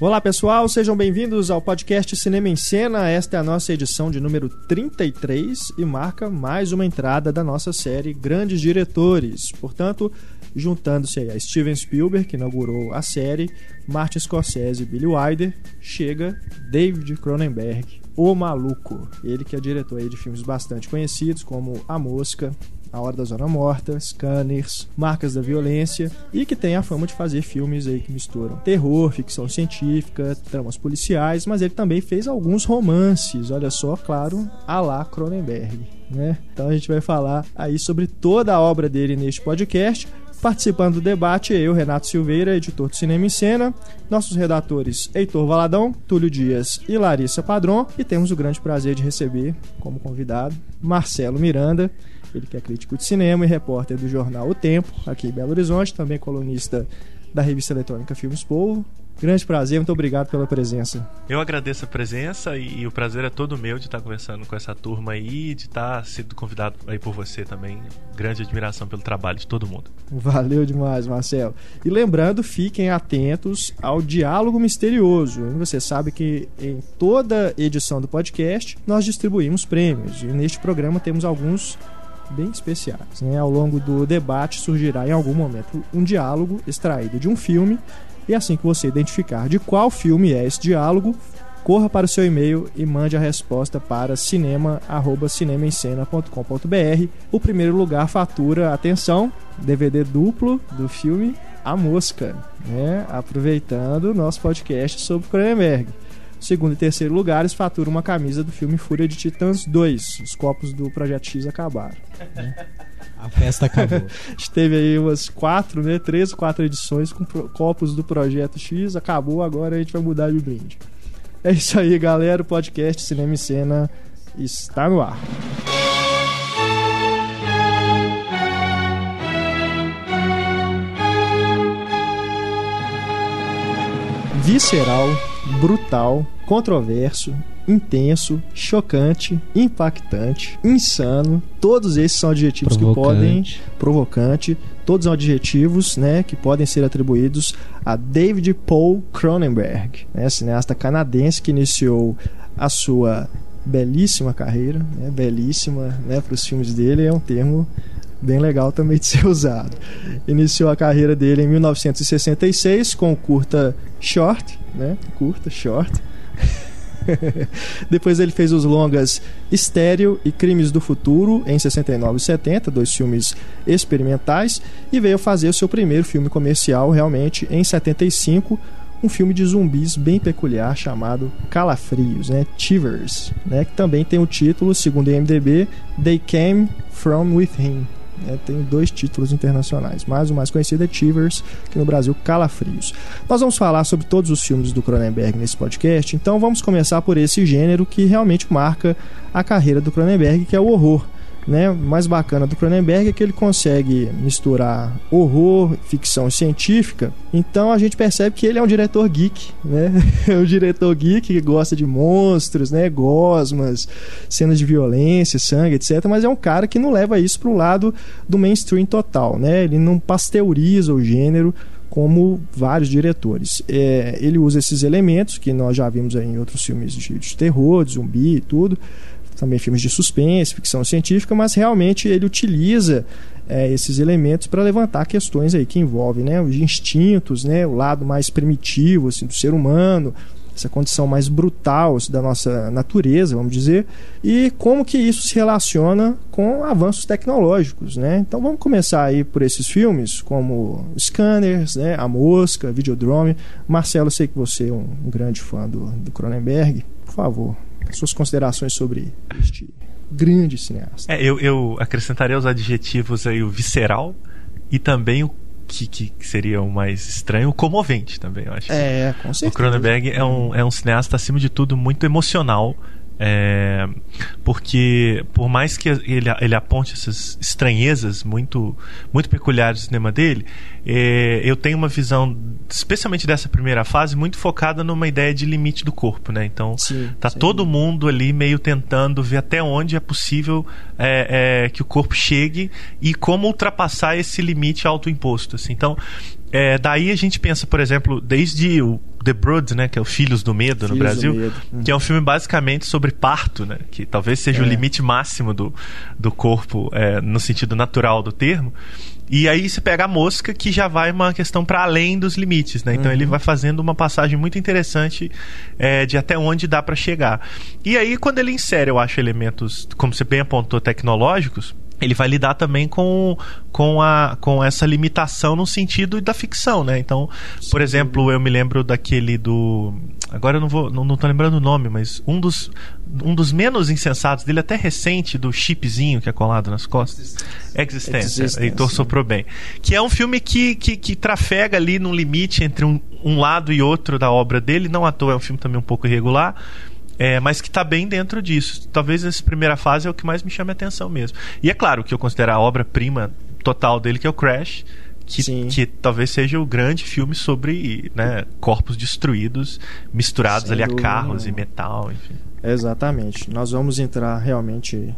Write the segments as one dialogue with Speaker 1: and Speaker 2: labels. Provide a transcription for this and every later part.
Speaker 1: Olá pessoal, sejam bem-vindos ao podcast Cinema em Cena. Esta é a nossa edição de número 33 e marca mais uma entrada da nossa série Grandes Diretores. Portanto, juntando-se a Steven Spielberg, que inaugurou a série, Martin Scorsese e Billy Wilder, chega David Cronenberg, o maluco. Ele que é diretor de filmes bastante conhecidos como A Mosca, a Hora da Zona Morta, Scanners, Marcas da Violência e que tem a fama de fazer filmes aí que misturam terror, ficção científica, tramas policiais, mas ele também fez alguns romances, olha só, claro, a lá Cronenberg, né? Então a gente vai falar aí sobre toda a obra dele neste podcast. Participando do debate, eu, Renato Silveira, editor do Cinema em Cena, nossos redatores Heitor Valadão, Túlio Dias e Larissa Padron, e temos o grande prazer de receber como convidado Marcelo Miranda, ele que é crítico de cinema e repórter do jornal O Tempo, aqui em Belo Horizonte, também colunista da revista eletrônica Filmes Povo. Grande prazer, muito obrigado pela presença.
Speaker 2: Eu agradeço a presença e, e, o prazer é todo meu de estar conversando com essa turma aí, de estar sendo convidado aí por você também. Grande admiração pelo trabalho de todo mundo.
Speaker 1: Valeu demais, Marcelo. E lembrando, fiquem atentos ao diálogo misterioso. Você sabe que em toda edição do podcast nós distribuímos prêmios e neste programa temos alguns bem especiais. Né? Ao longo do debate surgirá em algum momento um diálogo extraído de um filme, e assim que você identificar de qual filme é esse diálogo, corra para o seu e-mail e mande a resposta para cinema@cinemaencena.com.br. O primeiro lugar fatura, atenção, DVD duplo do filme A Mosca, né? aproveitando nosso podcast sobre Cronenberg. Segundo e terceiro lugares fatura uma camisa do filme Fúria de Titãs 2. Os copos do Projeto X acabaram. Né?
Speaker 3: A festa acabou.
Speaker 1: a gente teve aí umas quatro, né? Três, quatro edições com copos do Projeto X. Acabou, agora a gente vai mudar de brinde. É isso aí, galera. O podcast Cinema e Cena está no ar. Visceral brutal, controverso, intenso, chocante, impactante, insano. Todos esses são adjetivos provocante. que podem provocante, todos são adjetivos, né, que podem ser atribuídos a David Paul Cronenberg, né, cineasta canadense que iniciou a sua belíssima carreira, né, belíssima, né, para os filmes dele é um termo bem legal também de ser usado. Iniciou a carreira dele em 1966 com o curta Short, né? Curta, Short. Depois ele fez os longas Estéreo e Crimes do Futuro em 69 e 70, dois filmes experimentais, e veio fazer o seu primeiro filme comercial realmente em 75, um filme de zumbis bem peculiar chamado Calafrios, né? Chivers, né? Que também tem o título, segundo o IMDb, They Came From Within, né, tem dois títulos internacionais, mas o mais conhecido é Tivers, que no Brasil Calafrios. Nós vamos falar sobre todos os filmes do Cronenberg nesse podcast, então vamos começar por esse gênero que realmente marca a carreira do Cronenberg, que é o horror né, mais bacana do Cronenberg é que ele consegue misturar horror, ficção científica. Então a gente percebe que ele é um diretor geek, né? É um diretor geek que gosta de monstros, né, gosmas, cenas de violência, sangue, etc. Mas é um cara que não leva isso para o lado do mainstream total, né? Ele não pasteuriza o gênero como vários diretores. É, ele usa esses elementos que nós já vimos em outros filmes de, de terror, de zumbi e tudo, também filmes de suspense, ficção científica, mas realmente ele utiliza é, esses elementos para levantar questões aí que envolvem né, os instintos, né, o lado mais primitivo assim, do ser humano, essa condição mais brutal assim, da nossa natureza, vamos dizer, e como que isso se relaciona com avanços tecnológicos, né? Então vamos começar aí por esses filmes, como Scanners, né, A Mosca, Videodrome. Marcelo, eu sei que você é um, grande fã do, do Cronenberg, por favor, suas considerações sobre este grande cineasta.
Speaker 2: É, eu, eu acrescentaria os adjetivos aí o visceral e também o que, que, seria o mais estranho, o comovente também, eu acho.
Speaker 1: É, com certeza.
Speaker 2: O Cronenberg é um, é um cineasta, acima de tudo, muito emocional é, porque por mais que ele, ele aponte essas estranhezas muito, muito peculiares do cinema dele, é, eu tenho uma visão, especialmente dessa primeira fase, muito focada numa ideia de limite do corpo, né? Então sim, tá sim. todo mundo ali meio tentando ver até onde é possível é, é que o corpo chegue e como ultrapassar esse limite autoimposto. Assim. Então é, daí a gente pensa, por exemplo, desde o The Brood, né? Que é o Filhos do Medo
Speaker 1: Filhos
Speaker 2: no Brasil.
Speaker 1: Medo.
Speaker 2: Que é um filme basicamente sobre parto, né? Que talvez seja o
Speaker 1: É.
Speaker 2: limite máximo do, do corpo, é, no sentido natural do termo. E aí você pega a mosca que já vai uma questão para além dos limites, né? Então
Speaker 1: Uhum.
Speaker 2: ele vai fazendo uma passagem muito interessante é, de até onde dá para chegar. E aí quando ele insere, eu acho, elementos, como você bem apontou, tecnológicos, ele vai lidar também com, com, a, com essa limitação no sentido da ficção, né? Então, por exemplo, eu me lembro daquele do. Agora eu não vou. Não, não tô lembrando o nome, mas um dos, um dos menos insensatos dele, até recente, do chipzinho que é colado nas costas. Existência.
Speaker 1: Existência.
Speaker 2: Heitor soprou bem. Que é um filme que, que, que trafega ali num limite entre um, um lado e outro da obra dele. Não à toa, é um filme também um pouco irregular. É, mas que está bem dentro disso. Talvez essa primeira fase é o que mais me chama a atenção mesmo. E é claro que eu considero a obra-prima total dele, que é o Crash, que, que talvez seja o grande filme sobre né, corpos destruídos, misturados
Speaker 1: Sem
Speaker 2: ali a
Speaker 1: dúvida
Speaker 2: carros e metal, enfim.
Speaker 1: Exatamente. Nós vamos entrar realmente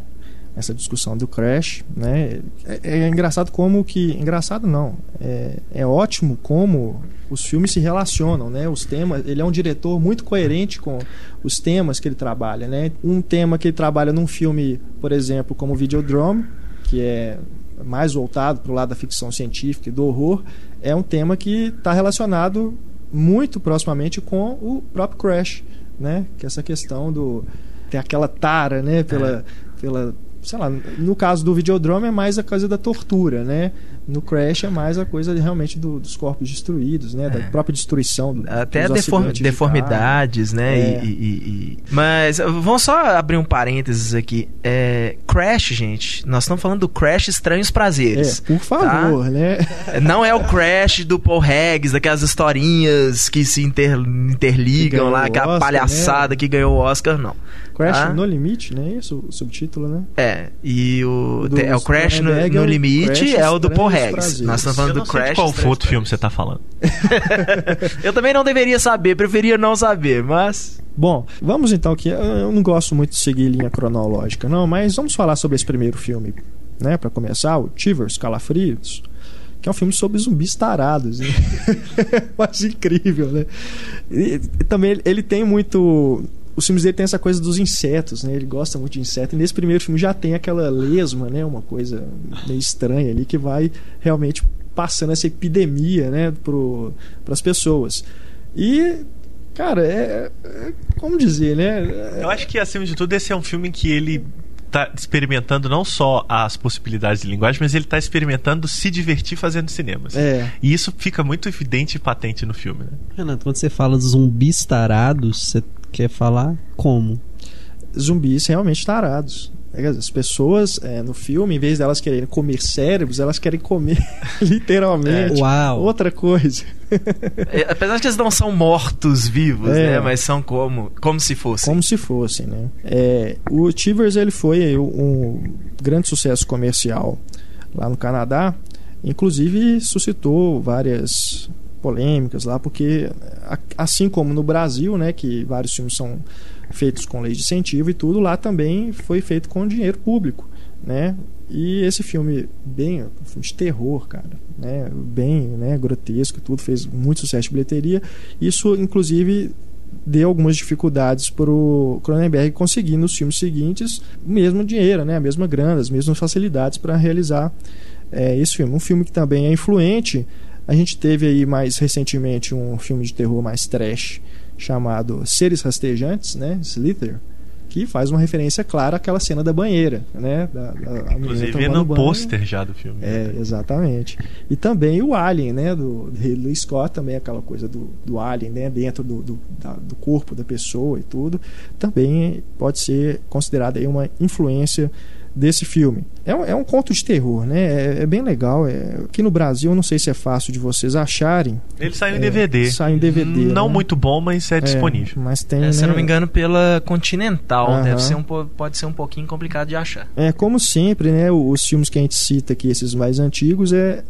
Speaker 1: nessa discussão do Crash, né? É, é engraçado como que engraçado não, é, é ótimo como os filmes se relacionam, né? Os temas, ele é um diretor muito coerente com os temas que ele trabalha, né? Um tema que ele trabalha num filme, por exemplo, como Videodrome, que é mais voltado para o lado da ficção científica e do horror, é um tema que está relacionado muito proximamente com o próprio Crash, né? Que é essa questão do tem aquela tara, né? Pela, pela sei lá, no caso do Videodrome é mais a coisa da tortura, né? No Crash é mais a coisa realmente do- dos corpos destruídos, né? Da
Speaker 3: É.
Speaker 1: própria destruição do,
Speaker 3: Até deform-
Speaker 1: acidentes de
Speaker 3: deformidades, né?
Speaker 1: É.
Speaker 3: E, e- e- Mas vamos só abrir um parênteses aqui. É, Crash, gente. Nós estamos falando do Crash Estranhos. Prazeres.
Speaker 1: É, por favor, né?
Speaker 3: Não é o Crash do Paul Haggis, daquelas historinhas que se inter- interligam lá, aquela
Speaker 1: Oscar,
Speaker 3: palhaçada
Speaker 1: né?
Speaker 3: que ganhou o Oscar, não.
Speaker 1: Crash
Speaker 3: Ah.
Speaker 1: no limite, né? Isso, o subtítulo, né?
Speaker 3: É, e o,
Speaker 1: Do
Speaker 3: é o Crash no, no
Speaker 1: é
Speaker 3: limite
Speaker 1: Crash
Speaker 3: é o do Paul
Speaker 1: Prazeres.
Speaker 3: Nós estamos
Speaker 2: Eu
Speaker 3: falando
Speaker 2: não
Speaker 3: do
Speaker 2: sei de
Speaker 3: Crash.
Speaker 2: qual
Speaker 3: Estranhos
Speaker 2: outro filme você está falando.
Speaker 3: Eu também não deveria saber, preferia não saber, mas.
Speaker 1: Bom, vamos então aqui. Eu não gosto muito de seguir linha cronológica, não, mas vamos falar sobre esse primeiro filme, né? Para começar, o Tivers Calafrios, que é um filme sobre zumbis tarados. Né? Mas incrível, né? E, e também ele, ele tem muito. Os filmes dele tem essa coisa dos insetos, né? Ele gosta muito de inseto. E nesse primeiro filme já tem aquela lesma, né? Uma coisa meio estranha ali que vai realmente passando essa epidemia, né? Para as pessoas. E Cara, é, é- Como dizer, né?
Speaker 2: Eu acho que, acima de tudo, esse é um filme que ele tá experimentando não só as possibilidades de linguagem, mas ele tá experimentando se divertir fazendo cinemas.
Speaker 1: É.
Speaker 2: E isso fica muito evidente e patente no filme, né?
Speaker 4: Renato, quando você fala de zumbis tarados, você quer falar como?
Speaker 1: zumbis realmente tarados. É, As pessoas é, no filme, em vez delas quererem comer cérebros, elas querem comer literalmente
Speaker 4: Uau!
Speaker 1: outra coisa.
Speaker 3: É, Apesar de que eles não são mortos vivos,
Speaker 1: É.
Speaker 3: né? Mas são como, como se fossem.
Speaker 1: Como se fossem, né? É, o Tivers ele foi um grande sucesso comercial lá no Canadá. Inclusive suscitou várias polêmicas lá, porque assim como no Brasil, né, que vários filmes são feitos com lei de incentivo e tudo, lá também foi feito com dinheiro público, né? E esse filme bem, um filme de terror, cara, né, bem, né, grotesco e tudo, fez muito sucesso de bilheteria. Isso inclusive deu algumas dificuldades para o Cronenberg conseguir nos filmes seguintes o mesmo dinheiro, né, a mesma grana, as mesmas facilidades para realizar é, esse filme. Um filme que também é influente. A gente teve aí mais recentemente um filme de terror mais trash chamado Seres Rastejantes, né, Slither, que faz uma referência clara àquela cena da banheira, né, da, da
Speaker 2: Inclusive
Speaker 1: tomando
Speaker 2: no pôster já do filme.
Speaker 1: É, exatamente. E também o Alien, né? Do Ridley Scott, também aquela coisa do, do Alien, né? Dentro do, do, da- do corpo da pessoa e tudo. Também pode ser considerada aí uma influência desse filme. É um, é um conto de terror, né? É, é bem legal. É, aqui no Brasil, eu não sei se é fácil de vocês acharem.
Speaker 2: Ele saiu em
Speaker 1: É,
Speaker 2: DVD.
Speaker 1: sai em DVD,
Speaker 2: Não
Speaker 1: né?
Speaker 2: muito bom, mas é disponível.
Speaker 1: mas tem,
Speaker 3: É, se eu não
Speaker 1: né?
Speaker 3: me engano, pela Continental. Deve ser um, po- pode ser um pouquinho complicado de achar.
Speaker 1: É, como sempre, né, os filmes que a gente cita aqui, esses mais antigos, é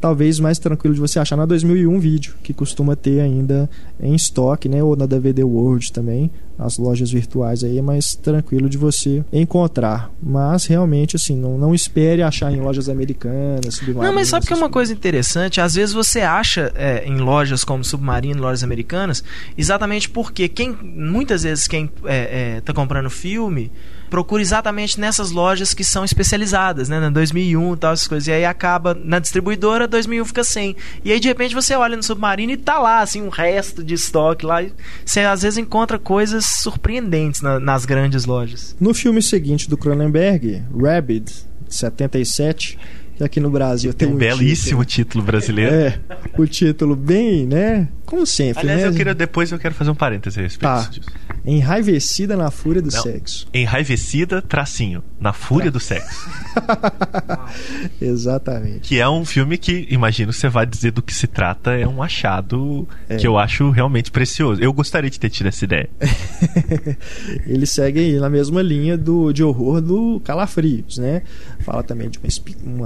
Speaker 1: talvez mais tranquilo de você achar na 2001 vídeo, que costuma ter ainda em estoque, né? Ou na DVD World também, as lojas virtuais aí é mais tranquilo de você encontrar. Mas realmente, assim, não, não espere achar em lojas americanas, submarinas.
Speaker 3: Não, mas sabe que é uma coisa interessante? Às vezes você acha é, em lojas como Submarino, lojas americanas, exatamente porque quem muitas vezes quem é, é, tá comprando filme procura exatamente nessas lojas que são especializadas, né? Na 2001 e tal, essas coisas. E aí acaba na distribuidora, 2001 fica sem. E aí de repente você olha no Submarino e tá lá, assim, um resto de estoque lá. E você às vezes encontra coisas surpreendentes na- nas grandes lojas.
Speaker 1: No filme seguinte do Cronenberg, Rabid, 77, que aqui no Brasil tem
Speaker 2: Tem um
Speaker 1: um
Speaker 2: belíssimo título brasileiro.
Speaker 1: É, o título bem, né? Como sempre,
Speaker 2: Aliás,
Speaker 1: né?
Speaker 2: eu queria depois eu quero fazer um parêntese a respeito
Speaker 1: Tá.
Speaker 2: disso.
Speaker 1: Enraivecida na fúria do
Speaker 2: Não.
Speaker 1: sexo.
Speaker 2: Enraivecida, tracinho, na fúria do sexo.
Speaker 1: Exatamente.
Speaker 2: Que é um filme que, imagino, você vai dizer do que se trata, é um achado
Speaker 1: É.
Speaker 2: que eu acho realmente precioso. Eu gostaria de ter tido essa ideia.
Speaker 1: Ele segue aí na mesma linha do, de horror do Calafrios, né? Fala também de uma,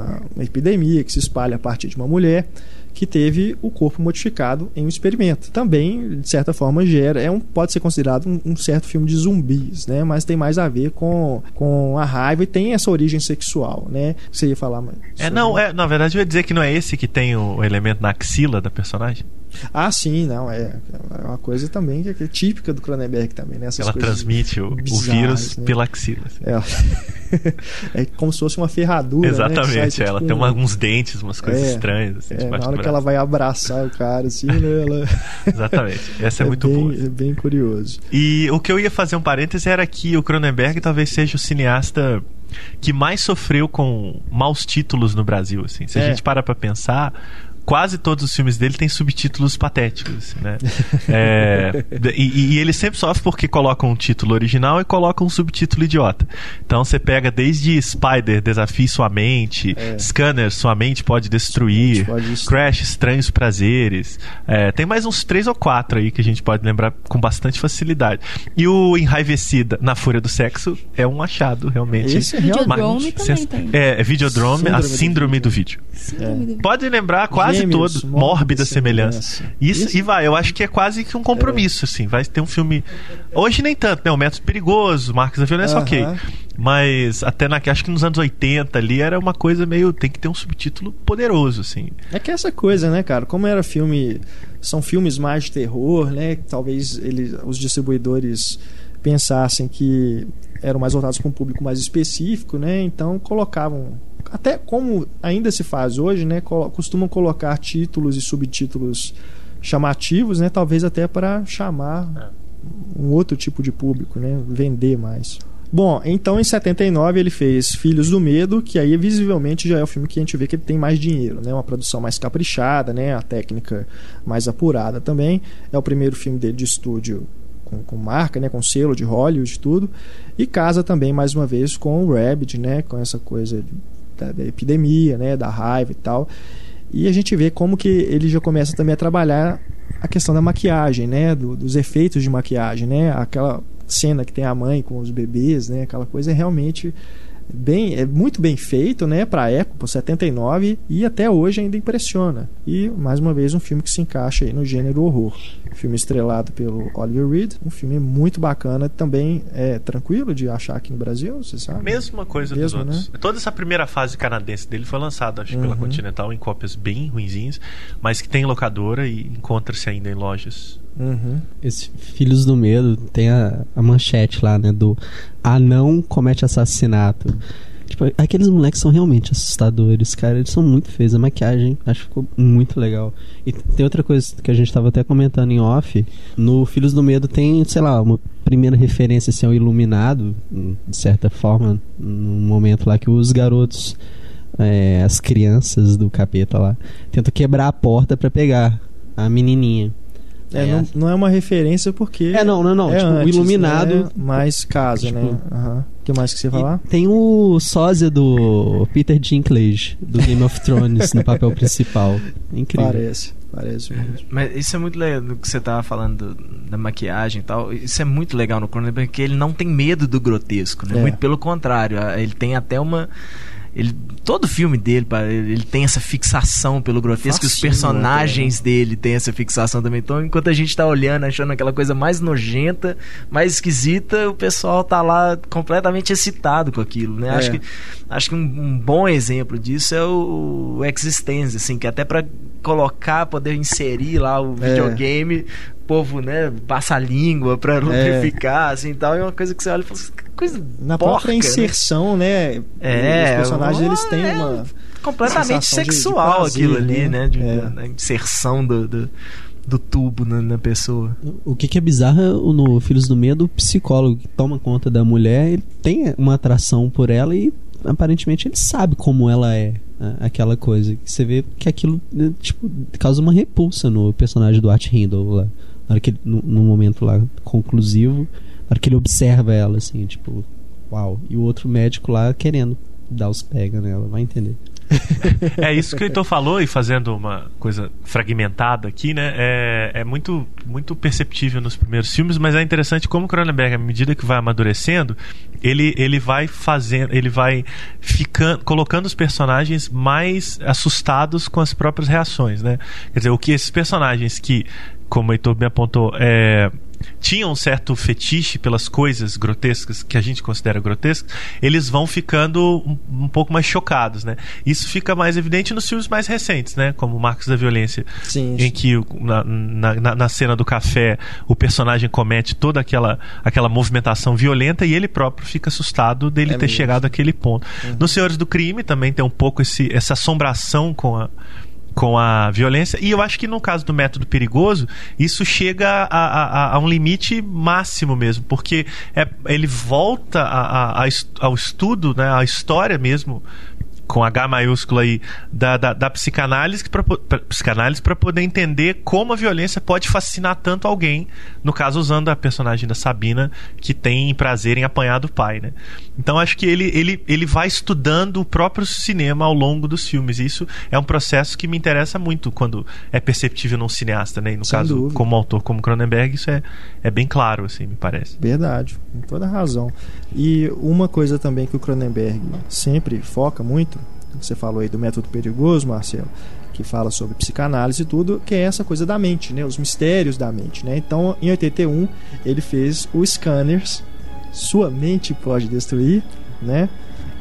Speaker 1: uma- uma epidemia que se espalha a partir de uma mulher que teve o corpo modificado em um experimento. Também, de certa forma, gera. É um, pode ser considerado um, um certo filme de zumbis, né? Mas tem mais a ver com, com a raiva e tem essa origem sexual, né? Você ia falar mais.
Speaker 2: É, não, é, na verdade eu ia dizer que não é esse que tem o elemento na axila da personagem.
Speaker 1: Ah, sim, não. É, é uma coisa também que é, é típica do Cronenberg também, né? Essas
Speaker 2: Ela transmite o, o
Speaker 1: bizarras,
Speaker 2: vírus
Speaker 1: né?
Speaker 2: pela axila. assim.
Speaker 1: É, é como se fosse uma ferradura. né?
Speaker 2: Exatamente,
Speaker 1: sai,
Speaker 2: ela
Speaker 1: tipo,
Speaker 2: tem uma-
Speaker 1: um-
Speaker 2: uns dentes, umas coisas
Speaker 1: É,
Speaker 2: estranhas. Assim,
Speaker 1: é, na hora que ela vai abraçar o cara, assim, né? Ela...
Speaker 2: Exatamente, essa é, muito
Speaker 1: bem,
Speaker 2: boa.
Speaker 1: É bem curioso.
Speaker 2: E o que eu ia fazer um parêntese era que o Cronenberg talvez seja o cineasta que mais sofreu com maus títulos no Brasil. Assim. Se a
Speaker 1: É.
Speaker 2: gente para pra pensar, quase todos os filmes dele têm subtítulos patéticos. né? É, e, e ele sempre sofre porque coloca um título original e coloca um subtítulo idiota. Então você pega desde Spider, Desafie Sua Mente,
Speaker 1: É.
Speaker 2: Scanner, Sua Mente Pode Destruir,
Speaker 1: Pode destruir.
Speaker 2: Crash, Estranhos Prazeres. É, tem mais uns três ou quatro aí que a gente pode lembrar com bastante facilidade. E o Enraivecida na Fúria do Sexo é um achado, realmente.
Speaker 1: Esse é
Speaker 5: Videodrome
Speaker 1: realmente...
Speaker 5: também
Speaker 2: Sens-
Speaker 5: tem.
Speaker 2: É, é Videodrome,
Speaker 1: Síndrome
Speaker 2: a
Speaker 1: do
Speaker 2: síndrome do vídeo.
Speaker 5: Síndrome do-
Speaker 2: Pode lembrar quase
Speaker 1: Gêmeos,
Speaker 2: todo,
Speaker 1: mórbida
Speaker 2: mórbida semelhança.
Speaker 1: semelhança.
Speaker 2: Isso,
Speaker 1: Isso-
Speaker 2: E vai, eu acho que é quase que um compromisso, assim. Vai ter um filme. Hoje nem tanto, né? O Método Perigoso, Marcos da Violência,
Speaker 1: Aham.
Speaker 2: ok. Mas até na, acho que nos anos 80 ali era uma coisa meio. Tem que ter um subtítulo poderoso, assim.
Speaker 1: É que é essa coisa, né, cara? Como era filme... São filmes mais de terror, né? Talvez eles, os distribuidores pensassem que eram mais voltados para um público mais específico, né? Então colocavam... Até como ainda se faz hoje, né? Costumam colocar títulos e subtítulos chamativos, né? Talvez até para chamar um outro tipo de público, né? Vender mais. Bom, então em 79 ele fez Filhos do Medo, que aí visivelmente já é o filme que a gente vê que ele tem mais dinheiro, né? Uma produção mais caprichada, né? A técnica mais apurada também. É o primeiro filme dele de estúdio com, com marca, né? Com selo de Hollywood e tudo. E casa também mais uma vez com o Rabbit, né? Com essa coisa da, da epidemia, né? Da raiva e tal. E a gente vê como que ele já começa também a trabalhar a questão da maquiagem, né? Do- dos efeitos de maquiagem, né? Aquela cena que tem a mãe com os bebês, né? Aquela coisa é realmente bem, é muito bem feito, né? Para época, por 79 e até hoje ainda impressiona. E mais uma vez um filme que se encaixa aí no gênero horror. Filme estrelado pelo Oliver Reed, um filme muito bacana, também é tranquilo de achar aqui no Brasil, você sabe?
Speaker 2: Mesma coisa
Speaker 1: Mesmo,
Speaker 2: dos outros. Toda essa primeira fase canadense dele foi lançada, acho que pela
Speaker 1: Uhum.
Speaker 2: Continental, em cópias bem ruinzinhas, mas que tem locadora e encontra-se ainda em lojas.
Speaker 1: Uhum.
Speaker 4: Esse Filhos do Medo tem a, a manchete lá, né? Do anão comete assassinato. Tipo, aqueles moleques são realmente assustadores, cara. Eles são muito feios. A maquiagem, acho que ficou muito legal. E tem outra coisa que a gente tava até comentando em off. No Filhos do Medo tem, sei lá, uma primeira referência assim, ao Iluminado, de certa forma, num momento lá que os garotos, é, as crianças do capeta lá, tentam quebrar a porta pra pegar a menininha.
Speaker 1: É,
Speaker 4: É.
Speaker 1: não, não é uma referência porque.
Speaker 4: É, não, não, não.
Speaker 1: é
Speaker 4: tipo,
Speaker 1: antes,
Speaker 4: o Iluminado.
Speaker 1: né? Mais casa,
Speaker 4: Tipo-
Speaker 1: né? Aham. O que mais que você ia falar?
Speaker 4: Tem o sósia do Peter Dinklage, do Game of Thrones, no papel principal. Incrível.
Speaker 1: Parece, parece mesmo.
Speaker 3: Mas isso é muito legal do que você tava falando do- da maquiagem e tal. Isso é muito legal no Cronenberg, porque ele não tem medo do grotesco, né?
Speaker 1: É.
Speaker 3: Muito pelo contrário, ele tem até uma ele todo filme dele, ele tem essa fixação pelo grotesco, os personagens né? dele têm essa fixação também. Então, enquanto a gente tá olhando, achando aquela coisa mais nojenta, mais esquisita, o pessoal tá lá completamente excitado com aquilo, né? É. Acho que acho que um, um, bom exemplo disso é o, o Existence, assim, que até para colocar, poder inserir lá o é. Povo, né, passa a língua pra lubrificar, é. assim, tal, é uma coisa que você olha e fala coisa
Speaker 1: Na
Speaker 3: porca,
Speaker 1: própria né? inserção, né? né
Speaker 3: é,
Speaker 1: os personagens, eles têm é uma...
Speaker 3: Completamente sexual de, de prazer, aquilo ali, né? né? De,
Speaker 1: é.
Speaker 3: Da inserção do, do do tubo na, na, pessoa.
Speaker 4: O que, que é bizarro é no Filhos do Medo, o psicólogo que toma conta da mulher, ele tem uma atração por ela e aparentemente ele sabe como ela é aquela coisa. Você vê que aquilo né, tipo, causa uma repulsa no personagem do Art Hindle lá. Na hora que no, no, momento lá conclusivo, na hora que ele observa ela, assim, tipo, uau. E o outro médico lá querendo dar os pega nela, vai entender.
Speaker 2: é isso que o Heitor falou e fazendo uma coisa fragmentada aqui, né? É, é muito, muito perceptível nos primeiros filmes, mas é interessante como Cronenberg, à medida que vai amadurecendo, ele, ele vai fazendo, ele vai ficando, colocando os personagens mais assustados com as próprias reações, né? Quer dizer, o que esses personagens que, como o Heitor me apontou, é tinham um certo fetiche pelas coisas grotescas que a gente considera grotescas, eles vão ficando um, um, pouco mais chocados, né? Isso fica mais evidente nos filmes mais recentes, né? Como Marcos da Violência,
Speaker 1: sim,
Speaker 2: em que na, na, na, cena do café o personagem comete toda aquela, aquela movimentação violenta e ele próprio fica assustado dele é ter mesmo. chegado àquele ponto. Uhum. Nos Senhores do Crime também tem um pouco esse, essa assombração com a com a violência. E eu acho que no caso do método perigoso, isso chega a, a, a um limite máximo mesmo, porque é, ele volta a, ao estudo, né, à história mesmo com H maiúsculo aí, da, da, da psicanálise para psicanálise para poder entender como a violência pode fascinar tanto alguém, no caso usando a personagem da Sabina, que tem prazer em apanhar do pai, né? Então acho que ele, ele, ele vai estudando o próprio cinema ao longo dos filmes. E isso é um processo que me interessa muito quando é perceptível num cineasta, né? E no Sem caso, dúvida. como autor, como Cronenberg, isso é, é bem claro, assim, me parece.
Speaker 1: Verdade, com toda razão. E uma coisa também que o Cronenberg sempre foca muito você falou aí do método perigoso, Marcelo, que fala sobre psicanálise e tudo, que é essa coisa da mente, né? Os mistérios da mente, né? Então, em 81, ele fez o Scanners, Sua Mente Pode Destruir, né?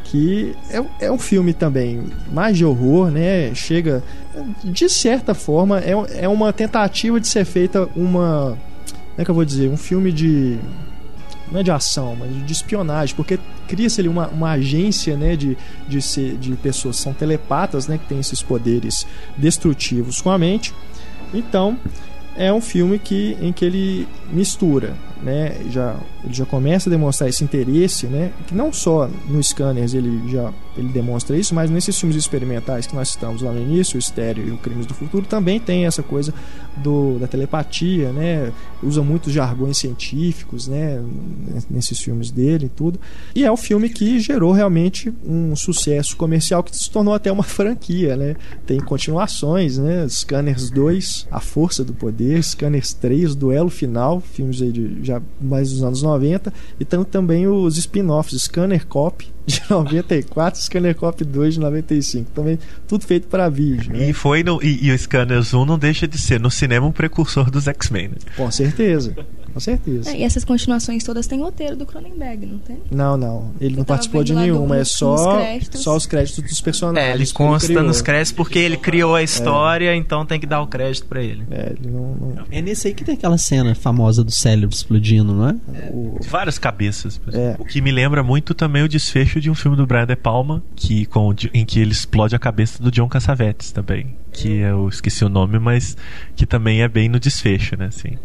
Speaker 1: Que é, é um filme também mais de horror, né? Chega, de certa forma, é, é uma tentativa de ser feita uma... Como é que eu vou dizer? Um filme de não é de ação, mas de espionagem, porque cria-se ali uma, uma agência né, de, de, ser, de pessoas que são telepatas, né, que têm esses poderes destrutivos com a mente. Então, é um filme que, em que ele mistura né, já, ele já começa a demonstrar esse interesse, né, que não só no Scanners ele já ele demonstra isso, mas nesses filmes experimentais que nós estamos lá no início, o Estéreo e o Crimes do Futuro, também tem essa coisa do, da telepatia, né, usa muitos jargões científicos, né, nesses filmes dele e tudo, e é o filme que gerou realmente um sucesso comercial que se tornou até uma franquia, né, tem continuações, né, Scanners 2, A Força do Poder, Scanners 3, Duelo Final, filmes aí de já mais dos anos 90, e tem também os spin-offs, Scanner Cop de 94, Scanner Cop 2 de 95. Também tudo feito para vídeo.
Speaker 2: Né? E foi no, e, e o Scanners 1 não deixa de ser no cinema um precursor dos X-Men. Né?
Speaker 1: Com certeza. Com certeza.
Speaker 5: É, e essas continuações todas têm roteiro do Cronenberg, não tem?
Speaker 1: Não, não. Ele Eu não participou de nenhuma, é só, só os créditos dos personagens.
Speaker 3: É, ele consta ele nos créditos porque ele criou a história, é. então tem que dar o crédito para ele.
Speaker 1: É, ele não, não,
Speaker 4: É nesse aí que tem aquela cena famosa do cérebro explodindo, não é? é.
Speaker 2: O... Várias cabeças. É. O que me lembra muito também o desfecho de um filme do Brian De Palma, que, com, em que ele explode a cabeça do John Cassavetes também. Que eu esqueci o nome, mas que também é bem no desfecho, né? Assim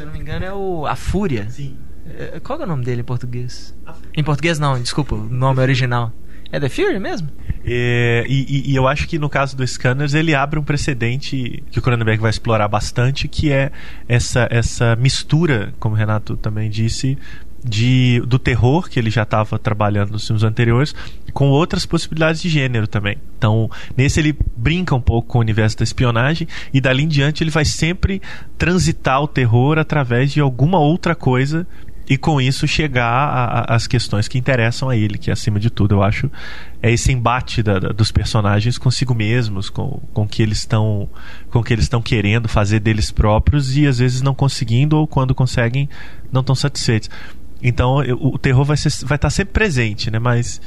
Speaker 3: se eu não me engano, é o A Fúria. Sim. É, qual é o nome dele em português? Em português não, desculpa, o nome original. É The Fury mesmo?
Speaker 2: É, e, e, eu acho que no caso do Scanners ele abre um precedente que o Cronenberg vai explorar bastante, que é essa, essa mistura, como o Renato também disse, de, do terror que ele já estava trabalhando nos filmes anteriores, com outras possibilidades de gênero também. Então, nesse ele brinca um pouco com o universo da espionagem e dali em diante ele vai sempre transitar o terror através de alguma outra coisa e com isso chegar às questões que interessam a ele, que acima de tudo eu acho é esse embate da, da, dos personagens consigo mesmos, com, com que eles estão com que eles estão querendo fazer deles próprios e às vezes não conseguindo ou quando conseguem não estão satisfeitos. Então eu, o terror vai, ser, vai estar sempre presente, né? Mas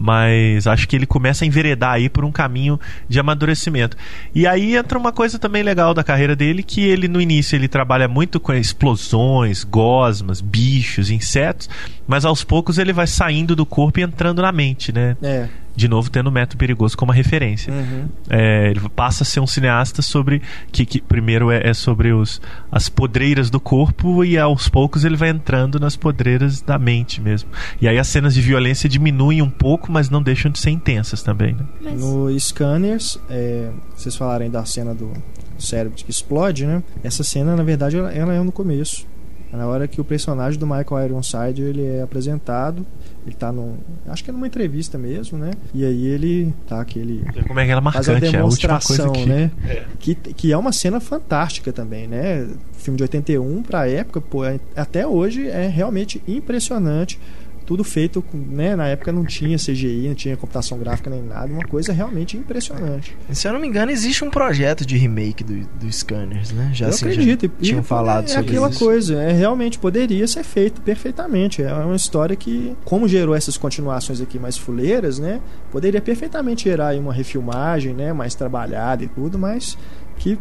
Speaker 2: mas acho que ele começa a enveredar aí por um caminho de amadurecimento. E aí entra uma coisa também legal da carreira dele, que ele no início ele trabalha muito com explosões, gosmas, bichos, insetos, mas aos poucos ele vai saindo do corpo e entrando na mente, né?
Speaker 1: É
Speaker 2: de novo tendo o método perigoso como referência.
Speaker 1: Uhum.
Speaker 2: É, ele passa a ser um cineasta sobre que, que primeiro é, é, sobre os, as podreiras do corpo e aos poucos ele vai entrando nas podreiras da mente mesmo. E aí as cenas de violência diminuem um pouco, mas não deixam de ser intensas também. Né?
Speaker 1: Mas... No Scanners, é, vocês falarem da cena do cérebro que explode, né? Essa cena, na verdade, ela, ela é no começo. É na hora que o personagem do Michael Ironside ele é apresentado ele tá num. Acho que é numa entrevista mesmo, né? E aí ele tá aquele.
Speaker 2: Como é que ela marcante,
Speaker 1: faz a demonstração,
Speaker 2: é a que...
Speaker 1: né? É. Que, que é uma cena fantástica também, né? Filme de 81 pra época, pô, é, até hoje é realmente impressionante tudo feito, né? Na época não tinha CGI, não tinha computação gráfica nem nada, uma coisa realmente impressionante.
Speaker 3: Se eu não me engano, existe um projeto de remake do, do Scanners, né?
Speaker 1: Já, eu assim, acredito. Já
Speaker 3: tinham
Speaker 1: e,
Speaker 3: falado
Speaker 1: é,
Speaker 3: sobre
Speaker 1: aquela
Speaker 3: isso.
Speaker 1: coisa, é, realmente poderia ser feito perfeitamente. É uma história que, como gerou essas continuações aqui mais fuleiras, né? Poderia perfeitamente gerar uma refilmagem, né? Mais trabalhada e tudo, mas que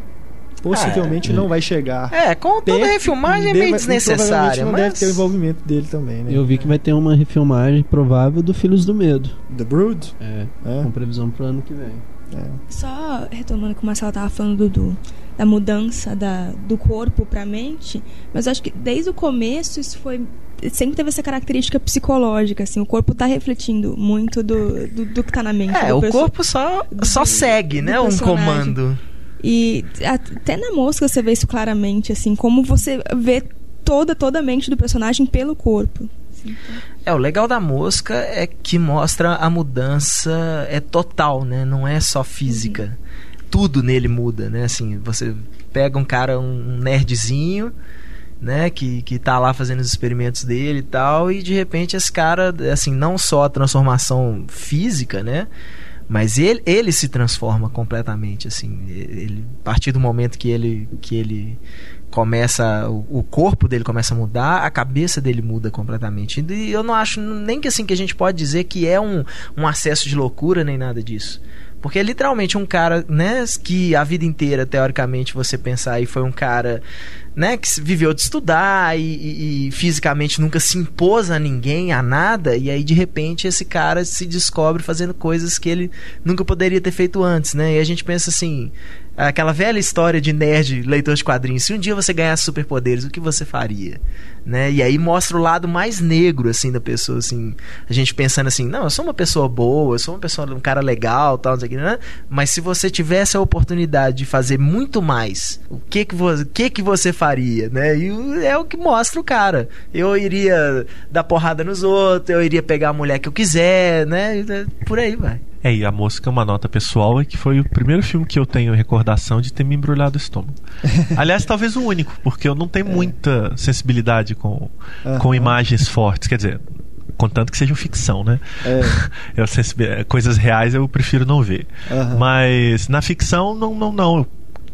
Speaker 1: possivelmente
Speaker 3: é,
Speaker 1: não vai chegar.
Speaker 3: É, com toda refilmagem é meio desnecessária.
Speaker 1: Não
Speaker 3: mas...
Speaker 1: deve ter o envolvimento dele também, né?
Speaker 4: Eu vi que vai ter uma refilmagem provável do Filhos do Medo.
Speaker 1: The Brood?
Speaker 4: É, é. com previsão pro ano que vem.
Speaker 1: É.
Speaker 5: Só retomando como a Marcela estava falando do, da mudança da, do corpo para a mente, mas eu acho que desde o começo isso foi sempre teve essa característica psicológica, assim, o corpo está refletindo muito do, do, do que está na mente.
Speaker 3: É, o corpo só, só segue, né, um comando.
Speaker 5: E até na mosca você vê isso claramente, assim, como você vê toda, toda a mente do personagem pelo corpo.
Speaker 3: É, o legal da mosca é que mostra a mudança é total, né? Não é só física. Uhum. Tudo nele muda, né? Assim, você pega um cara, um nerdzinho, né, que, que tá lá fazendo os experimentos dele e tal, e de repente esse cara, assim, não só a transformação física, né, mas ele, ele se transforma completamente, assim. Ele, a partir do momento que ele, que ele começa. O, corpo dele começa a mudar, a cabeça dele muda completamente. E eu não acho nem que assim que a gente pode dizer que é um, um acesso de loucura nem nada disso. Porque é literalmente um cara, né, que a vida inteira, teoricamente, você pensar aí, foi um cara, né, que viveu de estudar e, e, e, fisicamente nunca se impôs a ninguém, a nada, e aí de repente esse cara se descobre fazendo coisas que ele nunca poderia ter feito antes, né? E a gente pensa assim, aquela velha história de nerd, leitor de quadrinhos, se um dia você ganhasse superpoderes, o que você faria? Né? E aí mostra o lado mais negro assim da pessoa, assim, a gente pensando assim, não, eu sou uma pessoa boa, eu sou uma pessoa, um cara legal, tal, não sei o que, né? Mas se você tivesse a oportunidade de fazer muito mais, o que que você, que que você faria, né? E é o que mostra o cara. Eu iria dar porrada nos outros, eu iria pegar a mulher que eu quiser, né? Por aí vai.
Speaker 2: É, e A Mosca é uma nota pessoal é que foi o primeiro filme que eu tenho recordação de ter me embrulhado o estômago. Aliás, talvez o único, porque eu não tenho é. muita sensibilidade com, uhum. com imagens fortes. Quer dizer, contanto que sejam ficção, né? É. Eu, coisas reais eu prefiro não ver. Uhum. Mas na ficção, não, não, não.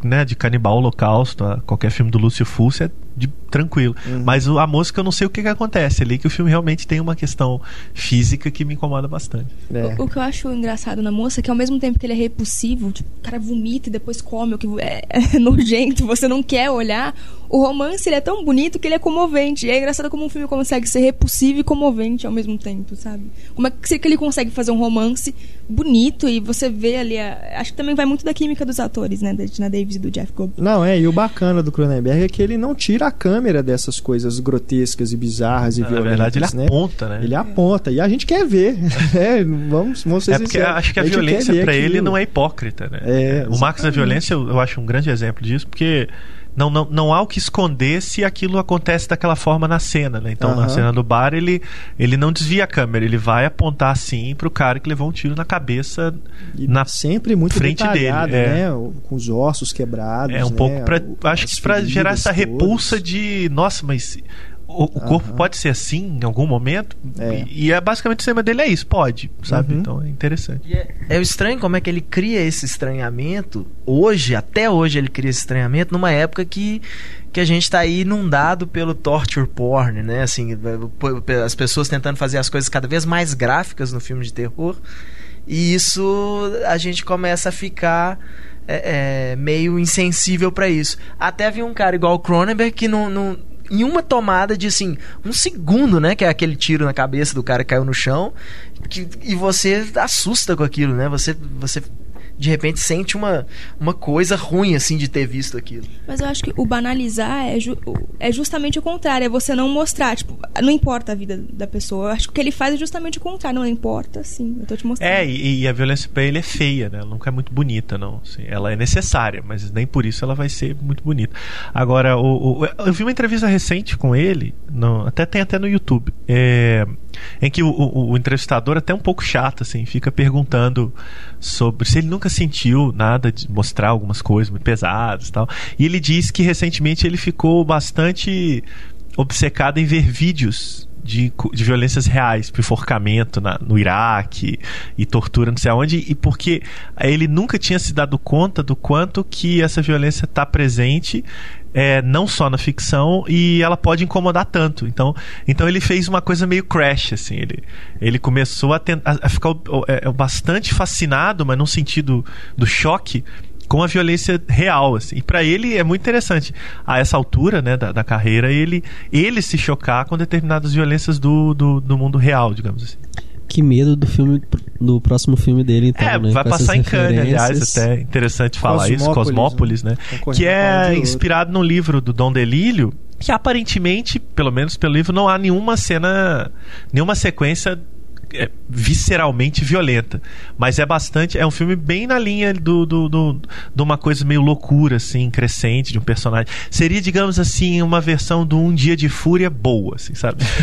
Speaker 2: Né, de canibal, holocausto, qualquer filme do Lúcio Fulci é de tranquilo. Uhum. Mas a música eu não sei o que, que acontece ali, que o filme realmente tem uma questão física que me incomoda bastante.
Speaker 5: É. O, o, que eu acho engraçado na moça é que ao mesmo tempo que ele é repulsivo, tipo, o cara vomita e depois come, o que é, é nojento, você não quer olhar. O romance ele é tão bonito que ele é comovente. E é engraçado como um filme consegue ser repulsivo e comovente ao mesmo tempo, sabe? Como é que ele consegue fazer um romance bonito e você vê ali. A... Acho que também vai muito da química dos atores, né? Da Tina Davis e do Jeff Goldblum.
Speaker 1: Não, é, e o bacana do Cronenberg é que ele não tira a câmera dessas coisas grotescas e bizarras e
Speaker 2: Na
Speaker 1: violentas.
Speaker 2: Na verdade, ele
Speaker 1: né?
Speaker 2: aponta, né?
Speaker 1: Ele aponta. E a gente quer ver. né? Vamos, vamos ser
Speaker 2: É porque
Speaker 1: sinceros.
Speaker 2: acho que a, a violência para ele não é hipócrita, né?
Speaker 1: É,
Speaker 2: o Marcos da Violência eu, eu acho um grande exemplo disso, porque não, não, não há o que esconder se aquilo acontece daquela forma na cena, né? Então,
Speaker 1: Aham.
Speaker 2: na cena do bar, ele, ele não desvia a câmera, ele vai apontar assim pro cara que levou um tiro na cabeça
Speaker 1: E
Speaker 2: na
Speaker 1: sempre muito
Speaker 2: frente dele, é.
Speaker 1: né? O- Com os ossos quebrados.
Speaker 2: É um
Speaker 1: né?
Speaker 2: pouco pra,
Speaker 1: O-
Speaker 2: acho que para gerar essa repulsa de, nossa, mas o, o corpo
Speaker 1: Aham.
Speaker 2: pode ser assim em algum momento.
Speaker 1: É.
Speaker 2: E, e é basicamente o cinema dele é isso, pode, sabe?
Speaker 1: Uhum.
Speaker 2: Então é interessante.
Speaker 3: É, é o estranho como é que ele cria esse estranhamento. Hoje, até hoje, ele cria esse estranhamento numa época que, que a gente tá aí inundado pelo torture porn, né? Assim, as pessoas tentando fazer as coisas cada vez mais gráficas no filme de terror. E isso a gente começa a ficar é, é, meio insensível pra isso. Até havia um cara igual o Cronenberg que não. não em uma tomada de assim, um segundo, né? Que é aquele tiro na cabeça do cara que caiu no chão. que- e você assusta com aquilo, né? Você, você de repente sente uma, uma coisa ruim, assim, de ter visto aquilo.
Speaker 5: Mas eu acho que o banalizar é, ju- é justamente o contrário, é você não mostrar, tipo, não importa a vida da pessoa. Eu acho que o que ele faz é justamente o contrário, não importa, sim, eu tô te mostrando.
Speaker 2: É, e, e a violência pra ele é feia, né? Ela nunca é muito bonita, não. Assim, ela é necessária, mas nem por isso ela vai ser muito bonita. Agora, o, o- eu vi uma entrevista recente com ele, no- até tem até no YouTube, é, em que o, o- o entrevistador, até um pouco chato, assim, fica perguntando sobre se ele nunca sentiu nada de mostrar algumas coisas muito pesadas e tal. E ele diz que recentemente ele ficou bastante obcecado em ver vídeos de, de violências reais, enforcamento na- no Iraque e tortura não sei aonde, e porque ele nunca tinha se dado conta do quanto que essa violência está presente, é, não só na ficção, e ela pode incomodar tanto. Então, então ele fez uma coisa meio crash, assim, ele, ele começou a, a- a ficar é, bastante fascinado, mas num sentido do choque, com a violência real, assim. E para ele é muito interessante. A essa altura, né, da, da carreira, ele, ele se chocar com determinadas violências do, do, do mundo real, digamos assim.
Speaker 4: Que medo do filme do próximo filme dele, então,
Speaker 2: é,
Speaker 4: né?
Speaker 2: vai
Speaker 4: com
Speaker 2: passar em Cannes, aliás, até interessante falar isso,
Speaker 1: Cosmópolis,
Speaker 2: Cosmópolis, né?
Speaker 1: Concorrendo
Speaker 2: Que é inspirado num livro do Dom Delírio, que aparentemente, pelo menos pelo livro, não há nenhuma cena, nenhuma sequência é, visceralmente violenta. Mas é bastante. É um filme bem na linha do, do, do- de uma coisa meio loucura, assim, crescente de um personagem. Seria, digamos assim, uma versão do Um Dia de Fúria boa, assim, sabe?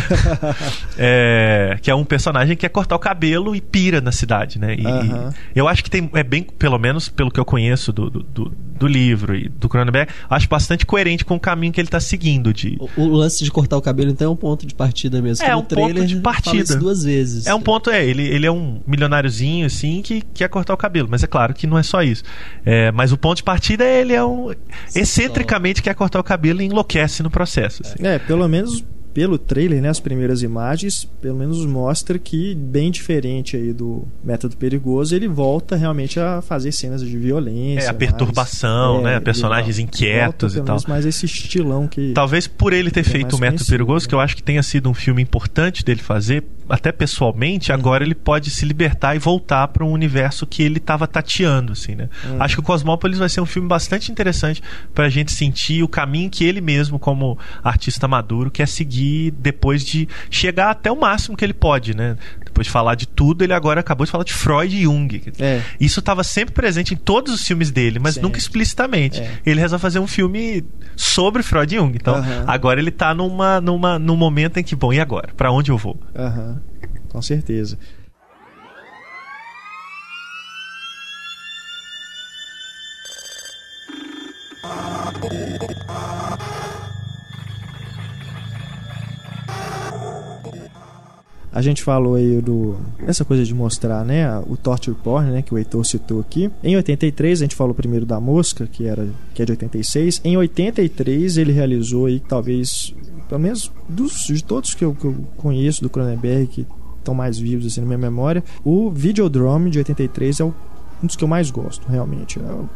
Speaker 2: É, que é um personagem que quer cortar o cabelo e pira na cidade, né? E, e eu acho que tem, é bem, pelo menos pelo que eu conheço do, do, do- do livro e do Cronenberg, acho bastante coerente com o caminho que ele tá seguindo de.
Speaker 4: O, o lance de cortar o cabelo, então, é um ponto de partida mesmo.
Speaker 2: É, um ponto
Speaker 4: trailer
Speaker 2: de
Speaker 4: fala
Speaker 2: partida.
Speaker 4: duas vezes.
Speaker 2: É um ponto, é, ele, ele é um milionáriozinho, assim, que quer cortar o cabelo. Mas é claro que não é só isso. É, mas o ponto de partida é ele é um. Excentricamente quer cortar o cabelo e enlouquece no processo. assim.
Speaker 1: É, pelo menos pelo trailer, né, as primeiras imagens, pelo menos mostra que bem diferente aí do Método Perigoso, ele volta realmente a fazer cenas de violência.
Speaker 2: É, a
Speaker 1: mais-
Speaker 2: perturbação, né,
Speaker 1: ele
Speaker 2: personagens
Speaker 1: volta-
Speaker 2: inquietos
Speaker 1: volta,
Speaker 2: e tal.
Speaker 1: mais esse estilão que
Speaker 2: Talvez por ele ter
Speaker 1: É
Speaker 2: feito o Método Perigoso,
Speaker 1: né?
Speaker 2: que eu acho que tenha sido um filme importante dele fazer, até pessoalmente,
Speaker 1: Uhum.
Speaker 2: agora ele pode se libertar e voltar para um universo que ele estava tateando, assim, né?
Speaker 1: Uhum.
Speaker 2: Acho que o Cosmópolis vai ser um filme bastante interessante para a gente sentir o caminho que ele mesmo, como artista maduro, quer seguir depois de chegar até o máximo que ele pode, né? Depois de falar de tudo, ele agora acabou de falar de Freud e Jung.
Speaker 1: É.
Speaker 2: Isso estava sempre presente em todos os filmes dele, mas
Speaker 1: Sempre.
Speaker 2: nunca explicitamente.
Speaker 1: É.
Speaker 2: Ele resolve fazer um filme sobre Freud e Jung. Então,
Speaker 1: Aham.
Speaker 2: agora ele tá numa, numa, num momento em que, bom, e agora? Pra onde eu vou?
Speaker 1: Aham, com certeza. A gente falou aí do essa coisa de mostrar, né, o torture porn, né, que o Heitor citou aqui. Em 83 a gente falou primeiro da Mosca, que era que é de 86. Em 83 ele realizou aí talvez pelo menos dos, de todos que eu, que eu conheço do Cronenberg que estão mais vivos assim na minha memória, o Videodrome de 83 é o- um dos que eu mais gosto, realmente. É o-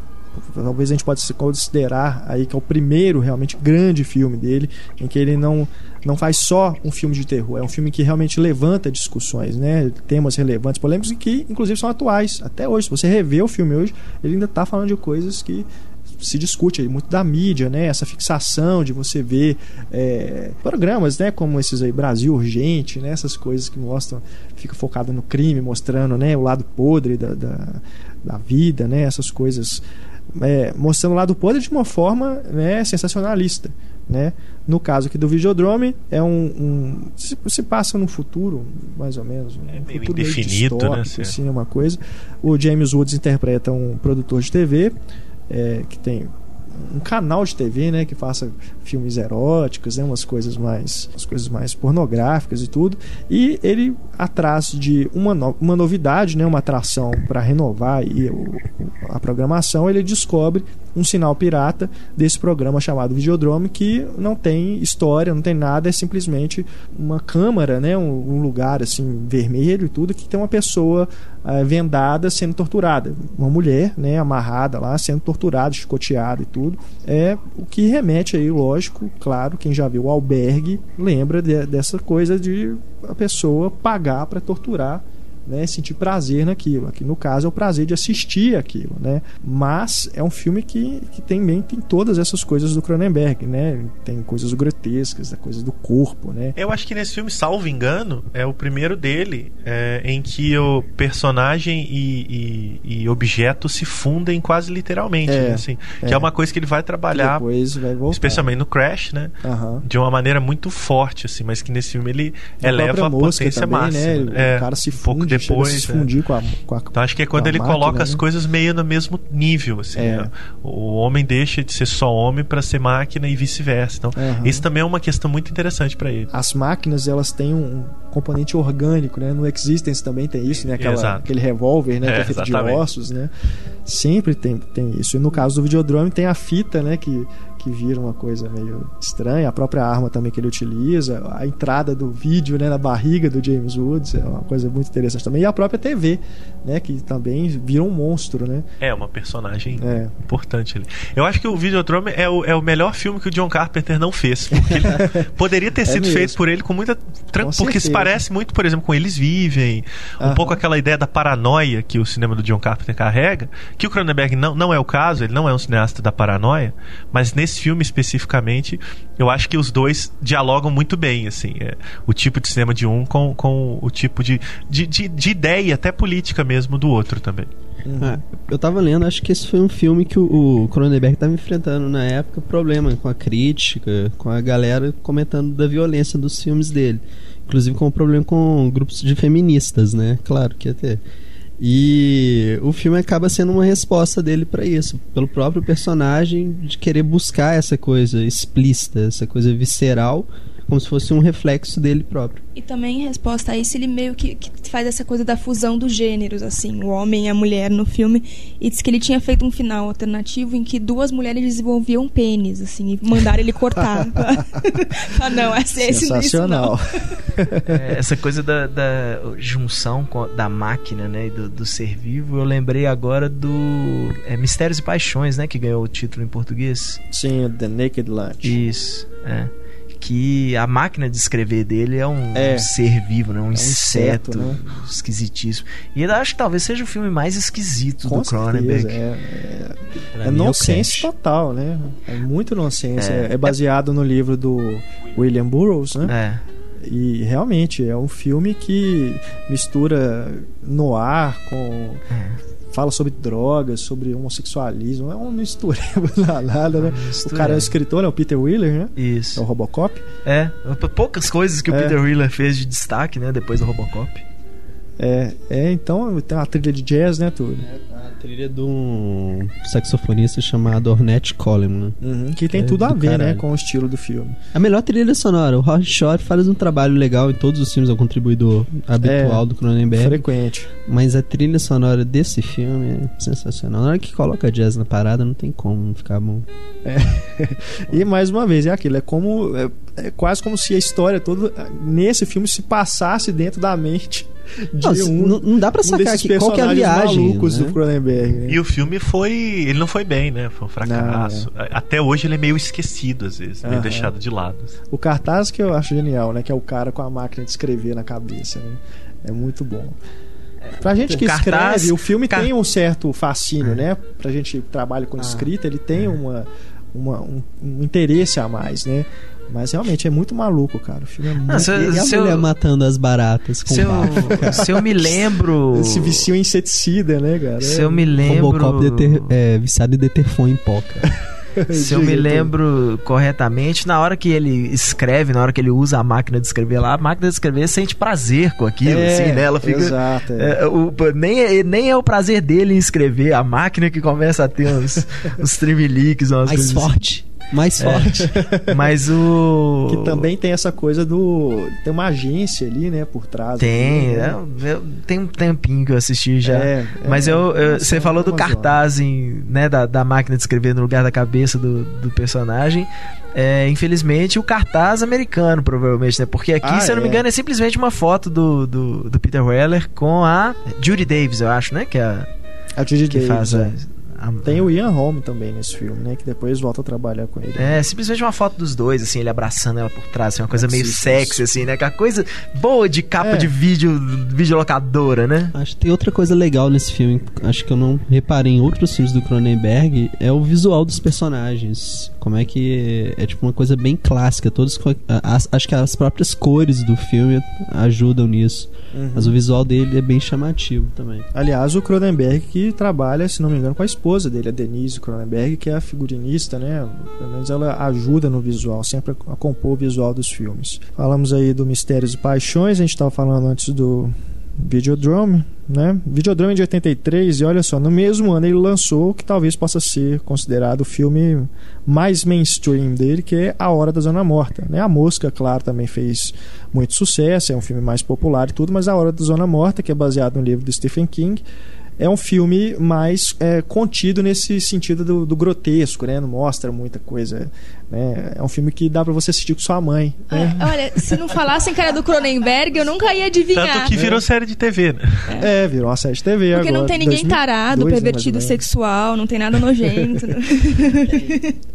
Speaker 1: talvez a gente possa considerar aí que é o primeiro realmente grande filme dele, em que ele não não faz só um filme de terror, é um filme que realmente levanta discussões, né? Temas relevantes, polêmicos que inclusive são atuais até hoje. Se você rever o filme hoje, ele ainda está falando de coisas que se discute aí muito da mídia, né? Essa fixação de você ver é, programas, né? Como esses aí, Brasil Urgente, né? Essas coisas que mostram, fica focado no crime, mostrando, né? O lado podre da, da, da vida, né? Essas coisas, é, mostrando o lado podre de uma forma, né? Sensacionalista, né? No caso aqui do Videodrome, é um, um se, se passa num futuro, mais ou menos, um
Speaker 2: É meio
Speaker 1: futuro
Speaker 2: indefinido, né?
Speaker 1: distópico, assim, uma coisa. O James Woods interpreta um produtor de TV é, que tem um canal de TV, né, que faça filmes eróticos, né, umas coisas mais, umas coisas mais pornográficas e tudo. E ele atrás de uma, no, uma novidade, né, uma atração para renovar e o, a programação, ele descobre um sinal pirata desse programa chamado Videodrome que não tem história, não tem nada, é simplesmente uma câmara, né, um, um lugar assim vermelho e tudo que tem uma pessoa uh, vendada sendo torturada, uma mulher, né, amarrada lá sendo torturada, chicoteada e tudo. É o que remete aí, lógico, claro, quem já viu o albergue lembra de, dessa coisa de a pessoa pagar para torturar né, sentir prazer naquilo. Aqui no caso é o prazer de assistir aquilo, né? Mas é um filme que, que também tem todas essas coisas do Cronenberg, né? Tem coisas grotescas, coisas do corpo, né?
Speaker 2: Eu acho que nesse filme, salvo engano, é o primeiro dele é, em que o personagem e, e, e, objeto se fundem quase literalmente, é, né? assim, é. que é uma coisa que ele vai trabalhar, especialmente no Crash, né?
Speaker 1: Uhum.
Speaker 2: De uma maneira muito forte, assim, mas que nesse filme ele eleva a potência
Speaker 1: também,
Speaker 2: máxima.
Speaker 1: Né? O cara se funde depois. Se fundir é. com a, com a,
Speaker 2: Então acho que é quando ele máquina, coloca né? as coisas meio no mesmo nível. Assim, é. né? O homem deixa de ser só homem para ser máquina e vice-versa. Então, uhum. isso também é uma questão muito interessante para ele.
Speaker 1: As máquinas, elas têm um componente orgânico, né? No Existence também tem isso, né? Aquela, aquele revólver, né? É, que é feito exatamente. de ossos, né? Sempre tem, tem isso. E no caso do Videodrome tem a fita, né? Que que vira uma coisa meio estranha. A própria arma também que ele utiliza, a entrada do vídeo né, na barriga do James Woods é uma coisa muito interessante também. E a própria TV, né, que também vira um monstro, né?
Speaker 2: É, uma personagem é. importante ali. Eu acho que o Videodrome é o, é o melhor filme que o John Carpenter não fez, porque ele poderia ter é sido feito por ele com muita tranquilidade, porque se parece muito, por exemplo, com Eles Vivem, um pouco aquela ideia da paranoia que o cinema do John Carpenter carrega, que o Cronenberg não, não é o caso, ele não é um cineasta da paranoia, mas nesse nesse filme especificamente, eu acho que os dois dialogam muito bem, assim, é, o tipo de cinema de um com, com o tipo de, de, de, de ideia, até política mesmo, do outro também.
Speaker 4: Uhum. Ah, eu tava lendo, acho que esse foi um filme que o, o Cronenberg estava enfrentando na época problema com a crítica, com a galera comentando da violência dos filmes dele. Inclusive com um problema com grupos de feministas, né? Claro que ia ter. E o filme acaba sendo uma resposta dele para isso, pelo próprio personagem de querer buscar essa coisa explícita, essa coisa visceral como se fosse um reflexo dele próprio.
Speaker 5: E também em resposta a isso, ele meio que, que, faz essa coisa da fusão dos gêneros, assim, o homem e a mulher no filme. E diz que ele tinha feito um final alternativo em que duas mulheres desenvolviam pênis, assim, e mandaram ele cortar. ah, não, essa, esse
Speaker 1: Sensacional.
Speaker 3: é, essa coisa da, da junção com, da máquina, né, e do, do, ser vivo, eu lembrei agora do é, Mistérios e Paixões, né, que ganhou o título em português.
Speaker 1: Sim, The Naked Lunch.
Speaker 3: Isso, é que a máquina de escrever dele é um, é. um ser vivo, né? um, é um inseto, inseto né? esquisitíssimo. E eu acho que talvez seja o filme mais esquisito
Speaker 1: Com
Speaker 3: do Cronenberg.
Speaker 1: É, é, é nonsense total, né? É muito nonsense. É, é baseado no livro do William Burroughs, né?
Speaker 3: É.
Speaker 1: E realmente é um filme que mistura noir com é fala sobre drogas, sobre homossexualismo. É um mistureba danada, né? O cara é o escritor, né? O Peter Wheeler, né?
Speaker 3: Isso.
Speaker 1: É o Robocop.
Speaker 3: É, poucas coisas que o é. Peter Wheeler fez de destaque, né? Depois do Robocop.
Speaker 1: É, é então tem uma trilha de jazz, né, tudo?
Speaker 4: É, trilha de um saxofonista chamado Ornette Coleman.
Speaker 1: Uhum, que tem é tudo a ver, né, caralho. né, com o estilo do filme.
Speaker 4: A melhor trilha sonora. O Hot Shot faz um trabalho legal em todos os filmes, é o contribuidor habitual é, do Cronenberg.
Speaker 1: Frequente.
Speaker 4: Mas a trilha sonora desse filme é sensacional. Na hora que coloca jazz na parada, não tem como não ficar bom.
Speaker 1: É. e mais uma vez, é aquilo, é como. É, é quase como se a história toda nesse filme se passasse dentro da mente
Speaker 4: de não, um, não dá pra sacar um aqui qual que é a viagem.
Speaker 1: Malucos né? do Cronenberg, né?
Speaker 2: E o filme foi. Ele não foi bem, né? Foi um fracasso. Não, é. Até hoje ele é meio esquecido, às vezes, meio deixado de lado.
Speaker 1: O cartaz que eu acho genial, né? Que é o cara com a máquina de escrever na cabeça, né? É muito bom. Pra gente o que cartaz, escreve, o filme car... tem um certo fascínio, né? Pra gente que trabalha com ah, escrita, ele tem é. uma, uma um, um interesse a mais, né? Mas realmente é muito maluco, cara. O filme é muito. Ah,
Speaker 4: se, e a se mulher eu... matando as baratas com
Speaker 3: se eu, se eu me lembro.
Speaker 1: Esse vicio em inseticida, né, cara?
Speaker 3: Se eu me lembro.
Speaker 4: Robocop deter, é, viciado em deter em pó, cara.
Speaker 3: Se eu me lembro corretamente, na hora que ele escreve, na hora que ele usa a máquina de escrever lá, a máquina de escrever sente prazer com aquilo,
Speaker 1: É,
Speaker 3: assim, né? Ela fica.
Speaker 1: Exato. é.
Speaker 3: É, o- nem, é, nem é o prazer dele em escrever, a máquina que começa a ter uns, uns tremeliques, umas
Speaker 4: Mais
Speaker 3: coisas assim.
Speaker 4: forte. Mais forte.
Speaker 3: Mas o.
Speaker 1: Que também tem essa coisa do. Tem uma agência ali, né, por trás.
Speaker 3: Tem,
Speaker 1: ali, né?
Speaker 3: é, eu- tem um tempinho que eu assisti já.
Speaker 1: É, é,
Speaker 3: Mas eu, eu-
Speaker 1: nossa,
Speaker 3: você
Speaker 1: é
Speaker 3: falou do cartaz em, né, da, da máquina de escrever no lugar da cabeça do, do personagem. É, infelizmente, o cartaz americano, provavelmente, né? Porque aqui,
Speaker 1: Ah,
Speaker 3: se eu não me
Speaker 1: é.
Speaker 3: engano, é simplesmente uma foto do, do, do Peter Weller com a Judy Davis, eu acho, né? Que, é a,
Speaker 1: A Judy
Speaker 3: que
Speaker 1: Davis,
Speaker 3: faz
Speaker 1: é.
Speaker 3: A, a-
Speaker 1: Tem o Ian Holm também nesse filme, né? Que depois volta a trabalhar com ele.
Speaker 3: É, simplesmente uma foto dos dois, assim, ele abraçando ela por trás, assim, uma coisa meio
Speaker 1: Sexy.
Speaker 3: sexy, assim, né? Aquela coisa boa de capa
Speaker 1: É.
Speaker 3: de vídeo, videolocadora, né?
Speaker 4: Acho que tem outra coisa legal nesse filme, acho que eu não reparei em outros filmes do Cronenberg, é o visual dos personagens. Como é que é, tipo uma coisa bem clássica, todos as- acho que as próprias cores do filme ajudam nisso.
Speaker 1: Uhum.
Speaker 4: Mas o visual dele é bem chamativo também.
Speaker 1: Aliás, o Cronenberg que trabalha, se não me engano, com a esposa dele, a Denise Cronenberg, que é a figurinista, né? Pelo menos ela ajuda no visual, sempre a compor o visual dos filmes. Falamos aí do Mistérios e Paixões, a gente estava falando antes do Videodrome, né? Videodrome de 83, e olha só, no mesmo ano ele lançou o que talvez possa ser considerado o filme mais mainstream dele, que é A Hora da Zona Morta. Né? A Mosca, claro, também fez muito sucesso, é um filme mais popular e tudo, mas A Hora da Zona Morta, que é baseado no livro do Stephen King, é um filme mais é, contido nesse sentido do, do grotesco, né? Não mostra muita coisa. Né? É um filme que dá pra você assistir com sua mãe. Né?
Speaker 5: É, olha, se não falassem que era do Cronenberg, eu nunca ia adivinhar.
Speaker 2: Tanto que virou série de TV, né?
Speaker 1: É, virou uma série de TV
Speaker 5: Porque
Speaker 1: agora.
Speaker 5: não tem ninguém
Speaker 1: 2002,
Speaker 5: tarado,
Speaker 1: né,
Speaker 5: pervertido sexual, não tem nada nojento.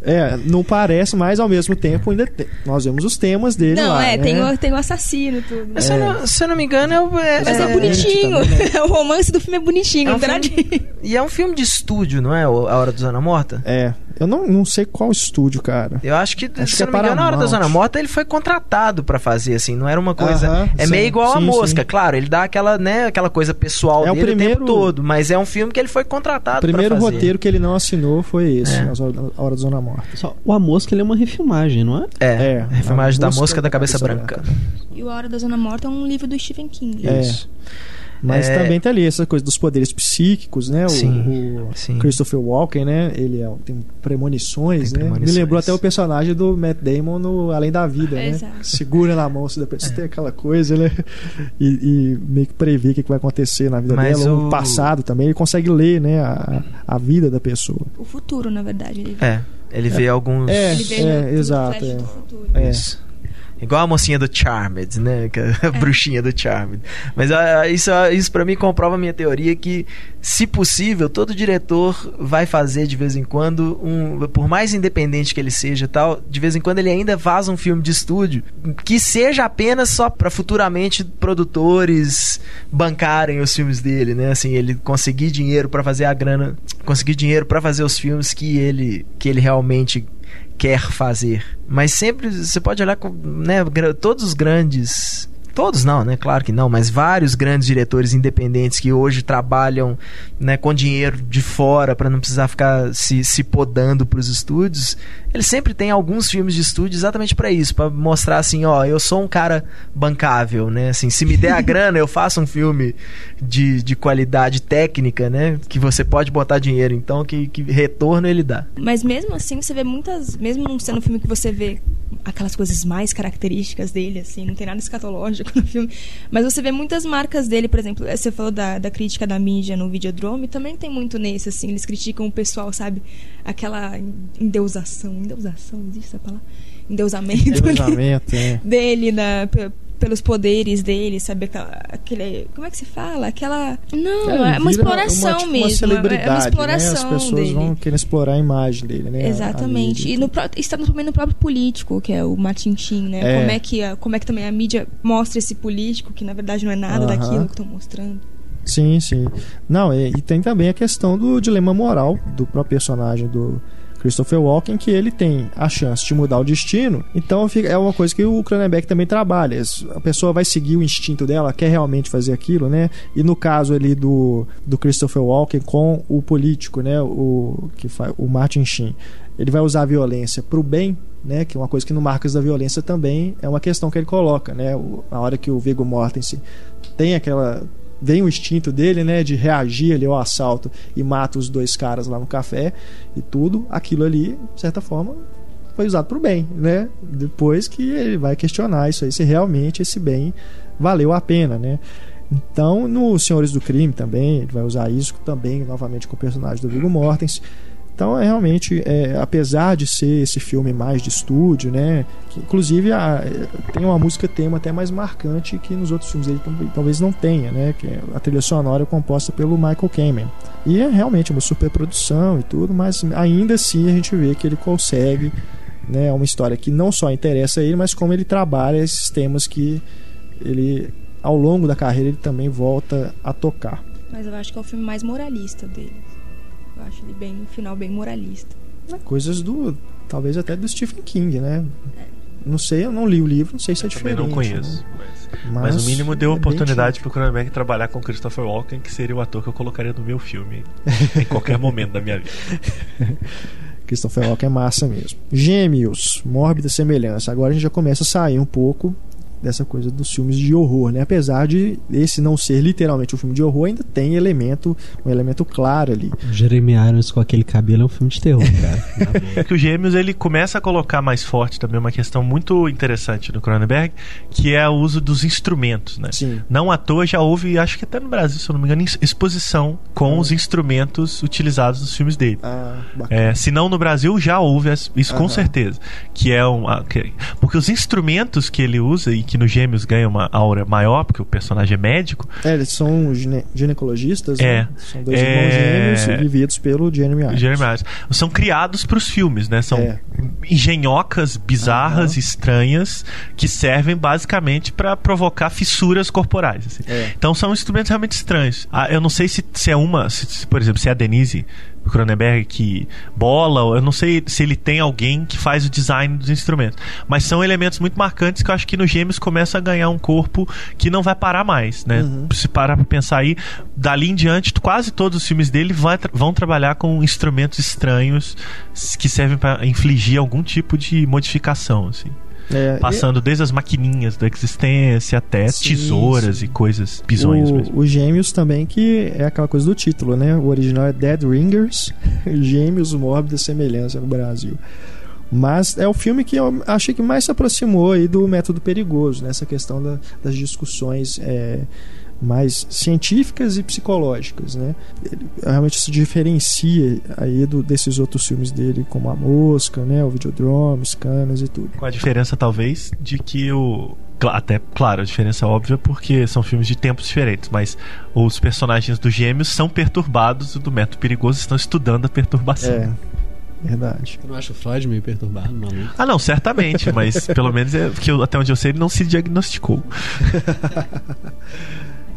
Speaker 1: É, não parece, mas ao mesmo tempo ainda tem- nós vemos os temas dele
Speaker 5: não,
Speaker 1: lá,
Speaker 5: é,
Speaker 1: né?
Speaker 5: tem, o, tem o assassino e tudo.
Speaker 3: Se, eu não, se eu não me engano, é, o- é,
Speaker 5: Mas é,
Speaker 1: É,
Speaker 5: bonitinho.
Speaker 1: também,
Speaker 5: o romance do filme é bonitinho,
Speaker 3: É um
Speaker 5: tem nada de-
Speaker 3: E é um filme de estúdio, não é? o- A Hora do Zona Morta?
Speaker 1: É, eu não, não sei qual estúdio, cara.
Speaker 3: Eu acho que,
Speaker 1: Acho
Speaker 3: se
Speaker 1: que
Speaker 3: eu
Speaker 1: é
Speaker 3: não me engano, a Hora da
Speaker 1: Paramount.
Speaker 3: Zona Morta ele foi contratado pra fazer, assim, não era uma coisa.
Speaker 1: Aham,
Speaker 3: é
Speaker 1: sim,
Speaker 3: meio igual a
Speaker 1: sim,
Speaker 3: mosca,
Speaker 1: sim.
Speaker 3: claro, ele dá aquela, né, aquela coisa pessoal
Speaker 1: É o
Speaker 3: dele o
Speaker 1: primeiro-
Speaker 3: tempo todo, mas é um filme que ele foi contratado
Speaker 1: O primeiro
Speaker 3: pra fazer.
Speaker 1: roteiro que ele não assinou foi esse,
Speaker 3: É.
Speaker 1: A Hora- da Zona Morta.
Speaker 4: Só, o A Mosca ele é uma refilmagem, não é?
Speaker 3: É,
Speaker 1: É,
Speaker 3: a refilmagem
Speaker 1: A
Speaker 3: da
Speaker 1: Mosca
Speaker 3: da Cabeça,
Speaker 1: Cabeça
Speaker 3: Branca.
Speaker 5: E o A Hora da Zona Morta é um livro do Stephen King.
Speaker 1: É.
Speaker 3: Isso.
Speaker 1: Mas
Speaker 3: É.
Speaker 1: também tem ali essa coisa dos poderes psíquicos, né? O-
Speaker 3: Sim,
Speaker 1: o,
Speaker 3: sim.
Speaker 1: Christopher Walken, né? Ele é- tem premonições,
Speaker 3: Tem
Speaker 1: né?
Speaker 3: premonições.
Speaker 1: Me lembrou até o personagem do Matt Damon no Além da Vida, né?
Speaker 5: Exato.
Speaker 1: Segura na mão, se depois
Speaker 3: É.
Speaker 1: tem aquela coisa, né? E, e meio que prever o que vai acontecer na vida
Speaker 3: Mas
Speaker 1: dela,
Speaker 3: o-
Speaker 1: o passado também. Ele consegue ler, né? A, a vida da pessoa.
Speaker 5: O futuro, na verdade. Ele,
Speaker 3: É, ele vê alguns.
Speaker 1: É,
Speaker 5: ele vê
Speaker 1: é,
Speaker 5: no- no
Speaker 1: exato,
Speaker 5: flash
Speaker 1: é.
Speaker 5: do futuro.
Speaker 1: É.
Speaker 3: Isso. Igual a mocinha do Charmed, né? É A bruxinha do Charmed. Mas ah, isso, ah, isso para mim comprova a minha teoria que, se possível, todo diretor vai fazer de vez em quando, um, por mais independente que ele seja tal, de vez em quando ele ainda faz um filme de estúdio que seja apenas só para futuramente produtores bancarem os filmes dele, né? Assim, ele conseguir dinheiro para fazer a grana, conseguir dinheiro para fazer os filmes que ele que ele realmente quer fazer. Mas sempre você pode olhar com, né, todos os grandes Todos não, né? Claro que não, mas vários grandes diretores independentes que hoje trabalham né, com dinheiro de fora para não precisar ficar se, se podando para os estúdios. Eles sempre têm alguns filmes de estúdio exatamente para isso, para mostrar assim, ó, eu sou um cara bancável, né? Assim, se me der a grana, eu faço um filme de, de qualidade técnica, né? Que você pode botar dinheiro, então que, que retorno ele dá.
Speaker 5: Mas mesmo assim, você vê muitas. Mesmo não sendo um filme que você vê aquelas coisas mais características dele, assim, não tem nada escatológico no filme. Mas você vê muitas marcas dele, por exemplo, você falou da, da crítica da mídia no Videodrome, também tem muito nesse, assim, eles criticam o pessoal, sabe? Aquela endeusação. Endeusação, existe essa palavra? Endeusamento.
Speaker 1: Endeusamento, é.
Speaker 5: dele na, pelos poderes dele, sabe? Aquela, aquele. Como é que se fala? Aquela. Não, é, uma
Speaker 1: vira
Speaker 5: exploração
Speaker 1: tipo,
Speaker 5: mesmo.
Speaker 1: Uma celebridade,
Speaker 5: é uma exploração
Speaker 1: né? As pessoas
Speaker 5: dele.
Speaker 1: vão querer explorar a imagem dele, né?
Speaker 5: Exatamente. E no, está também no próprio político, que é o Martin Sheen, né?
Speaker 1: É.
Speaker 5: Como, é que como é que também a mídia mostra esse político, que na verdade não é nada
Speaker 1: Aham.
Speaker 5: daquilo que estão mostrando.
Speaker 1: Sim, sim. Não, e, e tem também a questão do dilema moral do próprio personagem do Christopher Walken que ele tem a chance de mudar o destino. Então é uma coisa que o Cronenberg também trabalha. A pessoa vai seguir o instinto dela, quer realmente fazer aquilo, né? E no caso ali do, do Christopher Walken com o político, né? O que faz o Martin Sheen, ele vai usar a violência para o bem. Né, que é uma coisa que no Marcas da Violência também é uma questão que ele coloca, né? O- a hora que o Viggo Mortensen tem aquela vem o instinto dele, né, de reagir ali ao assalto e mata os dois caras lá no café e tudo, aquilo ali, de certa forma, foi usado para o bem, né? Depois que ele vai questionar isso aí, se realmente esse bem valeu a pena, né? Então, no Senhores do Crime também, ele vai usar isso também, novamente com o personagem do Viggo Mortensen. Então, é realmente, é, apesar de ser esse filme mais de estúdio, né? Que, inclusive a- tem uma música tema até mais marcante que nos outros filmes ele tam- talvez não tenha, né? Que é a trilha sonora é composta pelo Michael Kamen. E é realmente uma superprodução e tudo, mas ainda assim a gente vê que ele consegue, né? Uma história que não só interessa a ele, mas como ele trabalha esses temas que ele, ao longo da carreira, ele também volta a tocar.
Speaker 5: Mas eu acho que é o filme mais moralista dele. Eu acho ele bem, no final, bem moralista.
Speaker 1: né, coisas do talvez até do Stephen King, né? Não sei, eu não li o livro, não sei se é diferente.
Speaker 2: não conheço.
Speaker 1: né?
Speaker 2: Mas, mas o mínimo deu
Speaker 1: é
Speaker 2: oportunidade
Speaker 1: típico.
Speaker 2: pro Cronenberg trabalhar com Christopher Walken, que seria o ator que eu colocaria no meu filme em qualquer momento da minha vida.
Speaker 1: Christopher Walken é massa mesmo. Gêmeos, mórbida semelhança. Agora a gente já começa a sair um pouco dessa coisa dos filmes de horror, né? Apesar de esse não ser literalmente um filme de horror, ainda tem elemento, um elemento claro ali.
Speaker 4: Jeremy Irons com aquele cabelo é um filme de terror, cara.
Speaker 2: É que o Gêmeos ele começa a colocar mais forte também uma questão muito interessante do Cronenberg, que é o uso dos instrumentos, né?
Speaker 1: Sim.
Speaker 2: Não à toa já houve, acho que até no Brasil, se eu não me engano, ex- exposição com os instrumentos utilizados nos filmes dele.
Speaker 1: Ah.
Speaker 2: É, se não no Brasil, já houve isso com
Speaker 1: Aham.
Speaker 2: certeza. Que é um. a- que- porque os instrumentos que ele usa e que no Gêmeos ganha uma aura maior, porque o personagem é médico,
Speaker 1: É, eles são gine- ginecologistas,
Speaker 2: É.
Speaker 1: né? São dois
Speaker 2: É.
Speaker 1: irmãos gêmeos vividos pelo Jeremy Irons.
Speaker 2: Jeremy Irons, são criados para os filmes, né? São
Speaker 1: É.
Speaker 2: engenhocas bizarras,
Speaker 1: Aham.
Speaker 2: estranhas, que servem basicamente para provocar fissuras corporais. assim.
Speaker 1: É.
Speaker 2: Então são instrumentos realmente estranhos. Ah, eu não sei se, se é uma, se- se, por exemplo, se é a Denise Cronenberg que bola, eu não sei se ele tem alguém que faz o design dos instrumentos. Mas são elementos muito marcantes que eu acho que no Gêmeos começa a ganhar um corpo que não vai parar mais, né?
Speaker 1: Uhum.
Speaker 2: Se parar pra pensar aí, dali em diante, quase todos os filmes dele vai vão trabalhar com instrumentos estranhos que servem para infligir algum tipo de modificação, assim.
Speaker 1: É,
Speaker 2: Passando desde as maquininhas da existência até
Speaker 1: Sim,
Speaker 2: tesouras
Speaker 1: sim.
Speaker 2: e coisas bizonhas
Speaker 1: o,
Speaker 2: mesmo.
Speaker 1: Os Gêmeos também, que é aquela coisa do título, né? O original é Dead Ringers, Gêmeos Mórbida Semelhança no Brasil. Mas é o filme que eu achei que mais se aproximou aí do método perigoso, nessa questão da- das discussões é, mais científicas e psicológicas, né? Ele realmente se diferencia aí do, desses outros filmes dele, como A Mosca, né? O Videodrome, Scanas e tudo.
Speaker 2: Com a diferença, talvez, de que o. Até, claro, a diferença é óbvia porque são filmes de tempos diferentes, mas os personagens dos gêmeos são perturbados do método perigoso, estão estudando a perturbação.
Speaker 1: É, verdade.
Speaker 4: Eu não acho o Freud meio perturbado, maluco.
Speaker 2: Ah, não, certamente, mas pelo menos é, porque eu- até onde eu sei ele não se diagnosticou.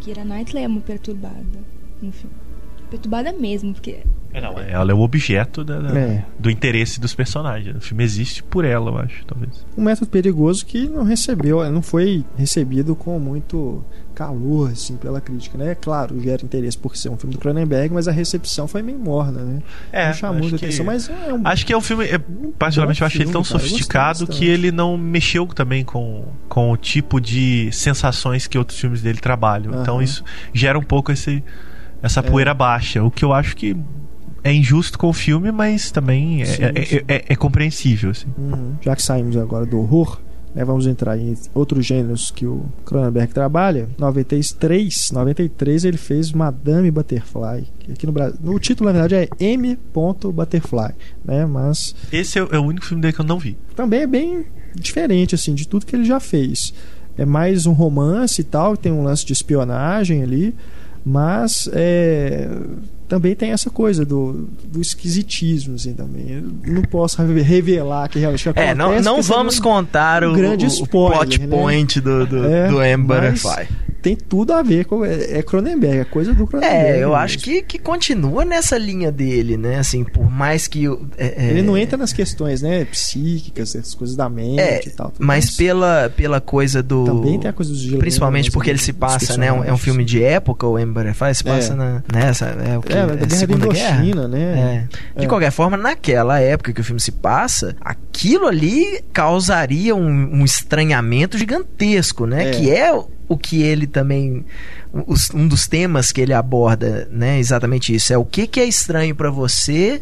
Speaker 5: A Kira Knightley é uma perturbada no filme. Perturbada mesmo, porque
Speaker 2: É, não, é- ela é o objeto da- da-
Speaker 1: É.
Speaker 2: do interesse dos personagens. O filme existe por ela, eu acho, talvez.
Speaker 1: um método perigoso que não recebeu, não foi recebido com muito calor assim pela crítica, né? Claro, gera interesse por ser um filme do Cronenberg, mas a recepção foi meio morna, né?
Speaker 2: É,
Speaker 1: não chamou
Speaker 2: acho
Speaker 1: muita
Speaker 2: que-
Speaker 1: atenção, mas é um
Speaker 2: Acho que é um filme. é, particularmente eu acho ele tão
Speaker 1: filme, cara,
Speaker 2: sofisticado que ele não mexeu também com, com o tipo de sensações que outros filmes dele trabalham. Então isso gera um pouco esse, essa
Speaker 1: É.
Speaker 2: poeira baixa. O que eu acho que é injusto com o filme, mas também é,
Speaker 1: Sim,
Speaker 2: é-
Speaker 1: sim.
Speaker 2: é- é- compreensível. Assim.
Speaker 1: Uhum. Já que saímos agora do horror, né, vamos entrar em outros gêneros que o Cronenberg trabalha. 93, 93 ele fez Madame Butterfly. Aqui no Brasil, o título na verdade é M. Butterfly, né? Mas
Speaker 2: Esse é, o- é o único filme dele que eu não vi.
Speaker 1: também é bem diferente assim de tudo que ele já fez. É mais um romance e tal, tem um lance de espionagem ali, mas é, também tem essa coisa do, do esquisitismo, assim, também. Eu não posso reve- revelar que realmente acontece.
Speaker 3: É, não, não vamos
Speaker 1: um-
Speaker 3: contar o,
Speaker 1: um grande
Speaker 3: o- o
Speaker 1: spoiler,
Speaker 3: plot
Speaker 1: né?
Speaker 3: point do, do,
Speaker 1: É,
Speaker 3: do M. Butterfly.
Speaker 1: Tem tudo a ver com. É, é Cronenberg, é coisa do Cronenberg.
Speaker 3: É, eu
Speaker 1: mesmo.
Speaker 3: acho que, que continua nessa linha dele, né? Assim, por mais que. o- é, é,
Speaker 1: Ele não entra nas questões, né, psíquicas, essas coisas da mente
Speaker 3: É,
Speaker 1: e tal.
Speaker 3: mas pela, pela coisa do.
Speaker 1: Também tem a coisa dos gelenos,
Speaker 3: Principalmente porque ele se passa, né? É um, é filme de época, o M. Butterfly se passa na. Nessa, é o que?
Speaker 1: É, da guerra da
Speaker 3: Segunda Guerra?
Speaker 1: Indochina, né?
Speaker 3: É. De
Speaker 1: É.
Speaker 3: qualquer forma, naquela época que o filme se passa, aquilo ali causaria um, um estranhamento gigantesco, né?
Speaker 1: É.
Speaker 3: Que é o- o que ele também. um dos temas que ele aborda, né? Exatamente isso. É o que, que é estranho pra você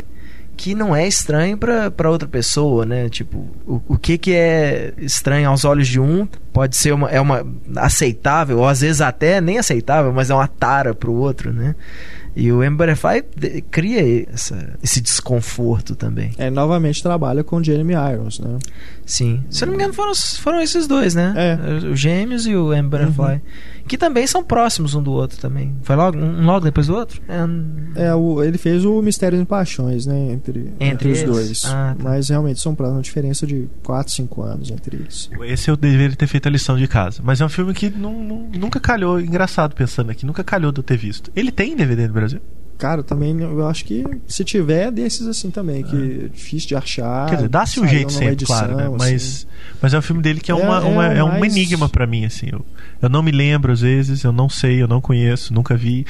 Speaker 3: que não é estranho pra pra outra pessoa, né? Tipo, o, o que que é estranho aos olhos de um pode ser uma, é uma aceitável, ou às vezes até nem aceitável, mas é uma tara pro outro, né? E o de- cria essa- esse desconforto também.
Speaker 1: É, novamente trabalha com Jeremy Irons, né?
Speaker 3: Sim. Se eu não me engano, foram, foram esses dois, né?
Speaker 1: É.
Speaker 3: Os Gêmeos e o M. Butterfly. Que também são próximos um do outro também. Foi logo, um logo depois do outro? É,
Speaker 1: É, o, ele fez o Mistérios e Paixões, né? Entre,
Speaker 3: Entre
Speaker 1: os
Speaker 3: eles?
Speaker 1: dois.
Speaker 3: Ah, tá.
Speaker 1: Mas realmente são uma diferença de 4, 5 anos entre eles.
Speaker 2: Esse eu deveria ter feito a lição de casa. Mas é um filme que não- não- nunca calhou, engraçado pensando aqui, nunca calhou de eu ter visto. Ele tem DVD no Brasil?
Speaker 1: Cara, também eu acho que se tiver desses assim também, que é difícil de achar.
Speaker 2: Quer dizer, dá-se um jeito sempre,
Speaker 1: edição,
Speaker 2: claro, né?
Speaker 1: assim.
Speaker 2: Mas, mas é um filme dele que é,
Speaker 1: É-
Speaker 2: uma,
Speaker 1: é
Speaker 2: uma- é um
Speaker 1: mais-
Speaker 2: enigma pra mim, assim. Eu, eu não me lembro às vezes, eu não sei, eu não conheço, nunca vi.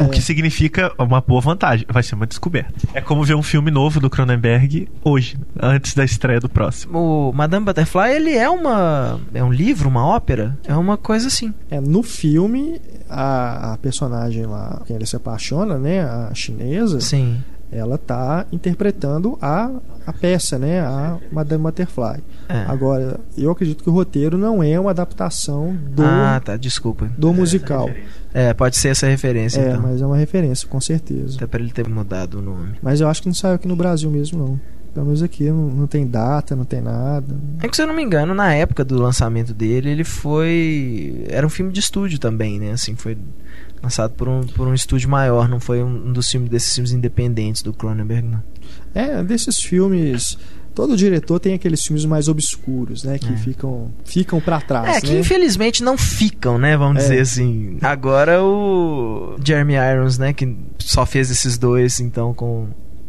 Speaker 2: O que significa uma boa vantagem. Vai ser uma descoberta. É como ver um filme novo do Cronenberg hoje, antes da estreia do próximo.
Speaker 3: O Madame Butterfly, ele é uma. É um livro, uma ópera? É uma coisa assim.
Speaker 1: É, no filme, a, a personagem lá, quem ele se apaixona, né? A chinesa,
Speaker 3: Sim.
Speaker 1: ela tá interpretando a, a peça, né? A Madame Butterfly.
Speaker 3: É.
Speaker 1: Agora, eu acredito que o roteiro não é uma adaptação do,
Speaker 3: Ah, tá, desculpa.
Speaker 1: do musical.
Speaker 3: É, pode ser essa referência,
Speaker 1: É,
Speaker 3: então.
Speaker 1: mas é uma referência, com certeza.
Speaker 3: Até pra ele ter mudado o nome.
Speaker 1: Mas eu acho que não saiu aqui no Brasil mesmo, não. Pelo menos aqui não, não tem data, não tem nada.
Speaker 3: É que se eu não me engano, na época do lançamento dele, ele foi. Era um filme de estúdio também, né? Assim, foi lançado por um, por um estúdio maior, não foi um, um dos filmes desses filmes independentes do Cronenberg, não.
Speaker 1: É, desses filmes. Todo diretor tem aqueles filmes mais obscuros, né? Que
Speaker 3: É.
Speaker 1: ficam, ficam para trás.
Speaker 3: É, que
Speaker 1: né?
Speaker 3: infelizmente não ficam, né? Vamos
Speaker 1: É.
Speaker 3: dizer assim. Agora o Jeremy Irons, né? Que só fez esses dois, então, com,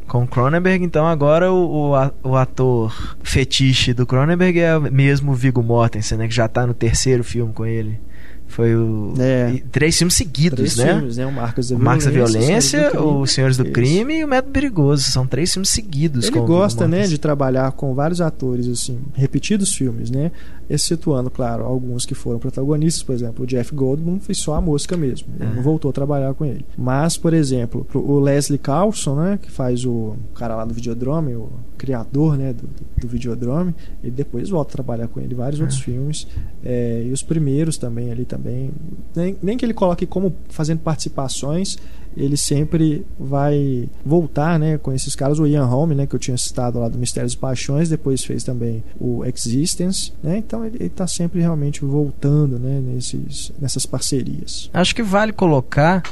Speaker 3: com o Cronenberg. Então agora o, o ator fetiche do Cronenberg é mesmo o Viggo Mortensen, né? Que já tá no terceiro filme com ele. Foi o.
Speaker 1: É.
Speaker 3: três filmes seguidos,
Speaker 1: Três
Speaker 3: né?
Speaker 1: filmes, né? O Marcos da
Speaker 3: O Marcos da
Speaker 1: Violência,
Speaker 3: Os Senhores do
Speaker 1: Isso.
Speaker 3: Crime e o Método Perigoso. São três filmes seguidos.
Speaker 1: Ele
Speaker 3: o
Speaker 1: gosta, né, de trabalhar com vários atores, assim, repetidos filmes, né? Excetuando, claro, alguns que foram protagonistas, por exemplo, o Jeff Goldblum fez só a mosca mesmo. Ele
Speaker 3: É.
Speaker 1: não voltou a trabalhar com ele. Mas, por exemplo, o Leslie Carlson, né, que faz o cara lá do Videodrome, o criador, né, do, do- Videodrome, ele depois volta a trabalhar com ele em vários outros filmes. É, e os primeiros também ali também. Nem, nem que ele coloque como fazendo participações, ele sempre vai voltar, né, com esses caras, o Ian Holm, né, que eu tinha citado lá do Mistérios e Paixões, depois fez também o Existence, né? Então ele, ele tá sempre realmente voltando, né, nesses nessas parcerias.
Speaker 3: Acho que vale colocar,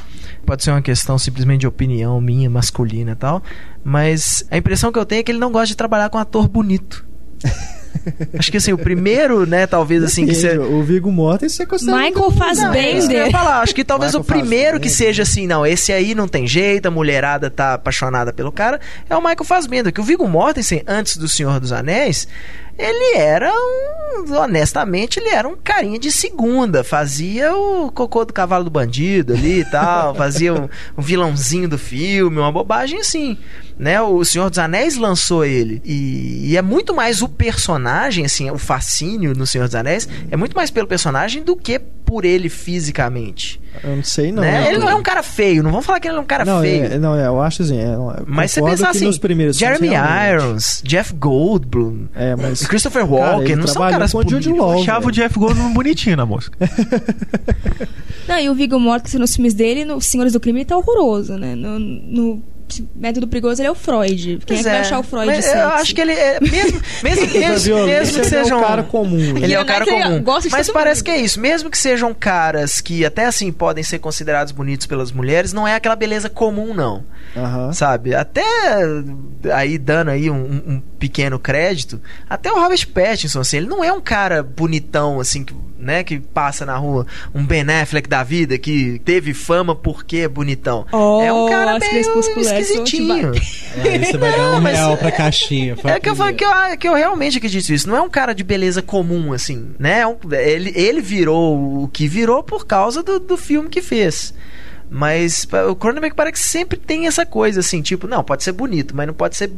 Speaker 3: pode ser uma questão simplesmente de opinião minha, masculina e tal, mas a impressão que eu tenho é que ele não gosta de trabalhar com ator bonito. Acho que assim, o primeiro, né, talvez assim, que você.
Speaker 1: o Viggo Mortensen você considera
Speaker 5: Michael
Speaker 3: Não, é
Speaker 5: Fassbender.
Speaker 3: falar. Acho que talvez
Speaker 1: Michael
Speaker 3: o primeiro que
Speaker 1: Fassbender.
Speaker 3: seja assim, não, esse aí não tem jeito, a mulherada tá apaixonada pelo cara, é o Michael Fassbender. Que o Viggo Mortensen, antes do Senhor dos Anéis, ele era um. Honestamente, ele era um carinha de segunda. Fazia o cocô do cavalo do bandido ali e tal. fazia um, um vilãozinho do filme, uma bobagem assim. Né? O Senhor dos Anéis lançou ele. E, e é muito mais o personagem, assim, o fascínio no Senhor dos Anéis, é muito mais pelo personagem do que por ele fisicamente.
Speaker 1: Eu não sei não.
Speaker 3: né?
Speaker 1: né?
Speaker 3: Ele não é um cara feio, não vamos falar que ele é um cara
Speaker 1: não,
Speaker 3: feio.
Speaker 1: é, não, é, eu acho assim, é, eu
Speaker 3: Mas você pensar assim,
Speaker 1: nos primeiros filmes,
Speaker 3: Jeremy. Irons, Jeff Goldblum,
Speaker 1: É, mas
Speaker 3: Christopher
Speaker 1: Cara,
Speaker 3: Walken,
Speaker 1: ele
Speaker 3: não são caras bonitos.
Speaker 2: Eu achava o. Jeff Goldblum bonitinho na mosca.
Speaker 5: Não, e o Viggo Mortensen nos filmes dele, no Senhores do Crime, ele tá horroroso, né? No, no método perigoso ele é o Freud. Quem é que vai achar o Freud
Speaker 3: Mas
Speaker 5: sexy?
Speaker 3: Eu acho que ele é. Mesmo, mesmo, mesmo, mesmo que
Speaker 1: ele
Speaker 3: sejam.
Speaker 1: é o cara comum. né?
Speaker 3: Ele é
Speaker 5: é
Speaker 3: cara
Speaker 5: ele
Speaker 3: comum. Mas parece
Speaker 5: mundo.
Speaker 3: que é isso. Mesmo que sejam caras que até assim podem ser considerados bonitos pelas mulheres, não é aquela beleza comum, não.
Speaker 1: Aham.
Speaker 3: Sabe? Até aí dando aí um, um- um pequeno crédito, até o Robert Pattinson, assim, ele não é um cara bonitão, assim, que, né, que passa na rua, um Ben Affleck da vida, que teve fama porque é bonitão.
Speaker 5: Oh,
Speaker 3: é um cara
Speaker 5: as
Speaker 3: meio esquisitinho.
Speaker 4: Aí você vai dar um
Speaker 3: Não, mas
Speaker 4: real
Speaker 3: é-
Speaker 4: pra caixinha.
Speaker 3: É que eu falo que eu, que eu realmente acredito nisso. Não é um cara de beleza comum, assim, né? É ele, ele virou o que virou por causa do, do filme que fez. Mas o Cronenberg parece que sempre tem essa coisa, assim, tipo, não, pode ser bonito, mas não pode ser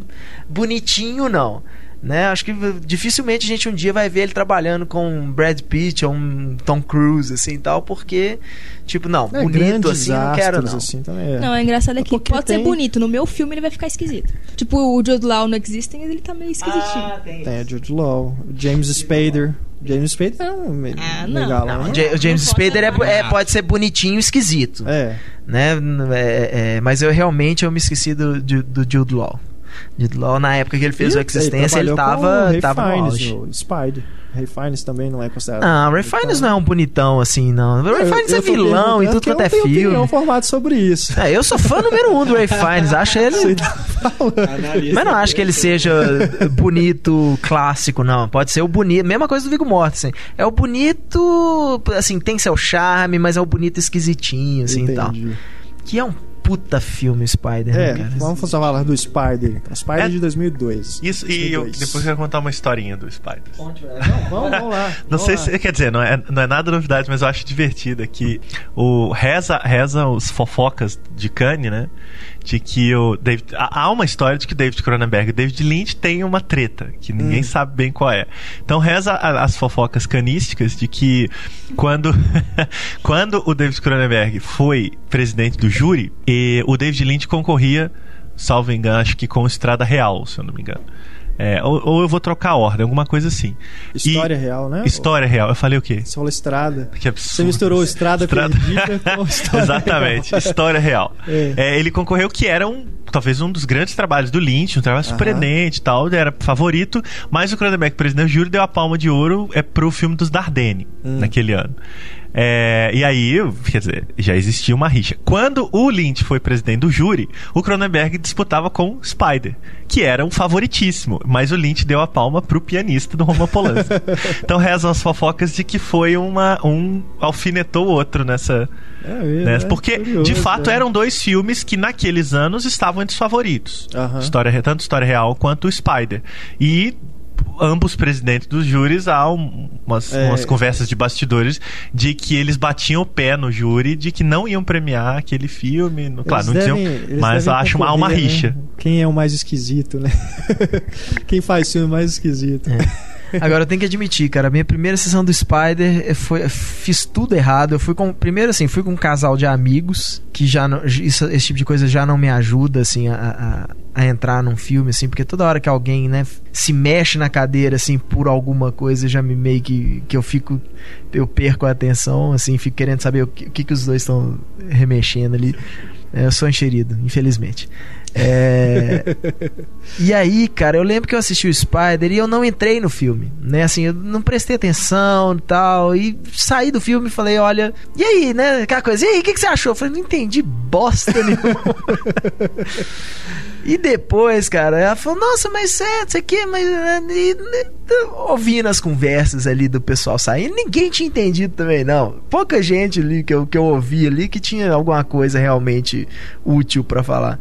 Speaker 3: bonitinho, não. Né? Acho que dificilmente a gente um dia vai ver ele trabalhando com um Brad Pitt ou um Tom Cruise, assim e tal, porque, tipo, não,
Speaker 1: É,
Speaker 3: bonito assim, não quero, não.
Speaker 1: assim, também é.
Speaker 5: Não, é engraçado é que
Speaker 1: porque
Speaker 5: pode
Speaker 1: tem-
Speaker 5: ser bonito. No meu filme ele vai ficar esquisito. Tipo, o Jude Law no Existing, ele tá meio esquisitinho.
Speaker 3: Ah, tem
Speaker 1: Tem a
Speaker 3: isso.
Speaker 1: Jude Law, James Spader. James Spader é um
Speaker 5: Ah, não.
Speaker 1: legal,
Speaker 3: Não,
Speaker 1: né?
Speaker 3: o Ja- o James
Speaker 5: Não
Speaker 3: Spader é, é- pode ser bonitinho, esquisito.
Speaker 1: É.
Speaker 3: né? É, é, mas eu realmente eu me esqueci do, do, do Jude Law. Jude Law, na época que ele fez
Speaker 1: E
Speaker 3: o Existência, ele,
Speaker 1: o
Speaker 3: tava, tava no auge.
Speaker 1: o. Ray Fiennes também não é considerado.
Speaker 3: Não, Fiennes não é um bonitão assim, não.
Speaker 1: Eu
Speaker 3: é vilão e tudo quanto é
Speaker 1: eu tenho
Speaker 3: filme.
Speaker 1: opinião formada sobre isso.
Speaker 3: É, eu sou fã número um do Ray Fiennes, acho ele.
Speaker 1: Você tá falando.
Speaker 3: Mas não acho que ele seja bonito clássico, não. Pode ser o bonito. Mesma coisa do Viggo Mortensen. É o bonito, assim, tem seu charme, mas é o bonito esquisitinho, assim e tal.
Speaker 1: Entendi.
Speaker 3: Que é um puta filme, Spider,
Speaker 1: É,
Speaker 3: né, cara?
Speaker 1: vamos falar do Spider. O Spider
Speaker 2: É-
Speaker 1: de 2002.
Speaker 2: Isso, e eu,
Speaker 1: 2002.
Speaker 2: depois eu quero contar uma historinha do Spider.
Speaker 1: Vamos, vamos lá.
Speaker 2: Não
Speaker 1: vamos
Speaker 2: sei
Speaker 1: lá.
Speaker 2: se, quer dizer, não é, não é nada novidade, mas eu acho divertida que o reza, reza os fofocas de Cannes, né? De que o David, há uma história de que David Cronenberg e David Lynch têm uma treta que ninguém sabe bem qual é. Então reza as fofocas canísticas de que quando quando o David Cronenberg foi presidente do júri, e o David Lynch concorria, salvo engano, acho que com Estrada Real, se eu não me engano. É, ou, ou eu vou trocar a ordem, alguma coisa assim.
Speaker 1: História
Speaker 2: E-
Speaker 1: real, né?
Speaker 2: História real. Eu falei o quê?
Speaker 1: Você falou estrada.
Speaker 2: Que absurdo.
Speaker 1: Você misturou estrada,
Speaker 2: Estrada-
Speaker 1: perdida com história
Speaker 2: Exatamente,
Speaker 1: real.
Speaker 2: história real.
Speaker 1: É.
Speaker 2: É, ele concorreu que era um, talvez um dos grandes trabalhos do Lynch, um trabalho surpreendente e tal, era favorito, mas o Cronenberg, presidente do júri, deu a palma de ouro é pro filme dos Dardenne,
Speaker 1: Hum.
Speaker 2: naquele ano. É, e aí, quer dizer, já existia uma rixa. Quando o Lynch foi presidente do júri, o Cronenberg disputava com Spider, que era um favoritíssimo, mas o Lynch deu a palma pro pianista do Roman Polanski. então rezam as fofocas de que foi uma um alfinetou o outro nessa
Speaker 1: É
Speaker 2: né?
Speaker 1: é
Speaker 2: Porque,
Speaker 1: curioso,
Speaker 2: de fato,
Speaker 1: é.
Speaker 2: eram dois filmes que naqueles anos estavam entre os favoritos.
Speaker 1: Aham.
Speaker 2: História, tanto História Real quanto o Spider. E ambos presidentes dos júris há um- umas,
Speaker 1: É.
Speaker 2: umas conversas de bastidores de que eles batiam o pé no júri de que não iam premiar aquele filme. No- Claro,
Speaker 1: Eles
Speaker 2: não
Speaker 1: devem-
Speaker 2: diziam, mas acho uma, há uma
Speaker 1: né?
Speaker 2: rixa.
Speaker 1: Quem é o mais esquisito, né? Quem faz filme mais esquisito.
Speaker 3: Agora eu tenho que admitir, cara, minha primeira sessão do Spider eh, foi eu fiz tudo errado. Eu fui com primeiro assim, fui com um casal de amigos que já não, isso, esse tipo de coisa já não me ajuda assim a, a, a entrar num filme assim, porque toda hora que alguém, né, se mexe na cadeira assim por alguma coisa, já me meio que que eu fico eu perco a atenção, assim, fico querendo saber o que, o que, que os dois estão remexendo ali. É, Eu sou enxerido, infelizmente. É, e aí, cara, eu lembro que eu assisti o Spider e eu não entrei no filme, né? Assim, eu não prestei atenção e tal. E saí do filme e falei, olha, e aí, né? Aquela coisa, e aí, o que, que você achou? Eu falei, não entendi bosta nenhuma. E depois, cara, ela falou, nossa, mas é, isso aqui, mas. é, e- e- ouvindo as conversas ali do pessoal saindo, ninguém tinha entendido também, não. Pouca gente ali que eu, que eu ouvi ali que tinha alguma coisa realmente útil pra falar.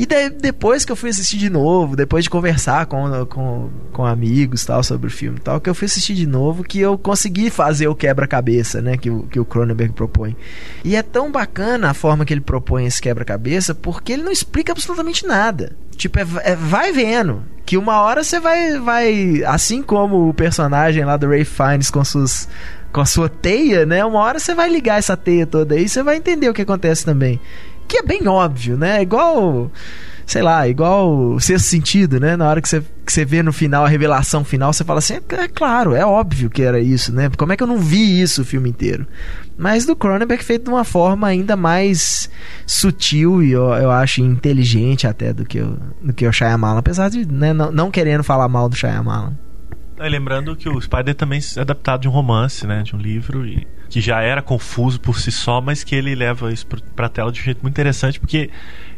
Speaker 3: E de- depois que eu fui assistir de novo, depois de conversar com, com, com amigos tal sobre o filme tal, que eu fui assistir de novo, que eu consegui fazer o quebra-cabeça, né, que o, que o Cronenberg propõe. E é tão bacana a forma que ele propõe esse quebra-cabeça, porque ele não explica absolutamente nada. Tipo, é, é- vai vendo. Que uma hora você vai, vai. Assim como o personagem lá do Ray Fiennes com suas. Com a sua teia, né? Uma hora você vai ligar essa teia toda aí e você vai entender o que acontece também. Que é bem óbvio, né? Igual sei lá, igual sexto sentido, né? Na hora que você, que você vê no final a revelação final, você fala assim: é, é claro, é óbvio que era isso, né? Como é que eu não vi isso o filme inteiro? Mas do Cronenberg feito de uma forma ainda mais sutil e eu, eu acho inteligente até do que o, do que o Shyamalan, apesar de né, não, não querendo falar mal do Shyamalan.
Speaker 2: É, lembrando que o Spider também é adaptado de um romance, né? De um livro e que já era confuso por si só, mas que ele leva isso pra tela de um jeito muito interessante, porque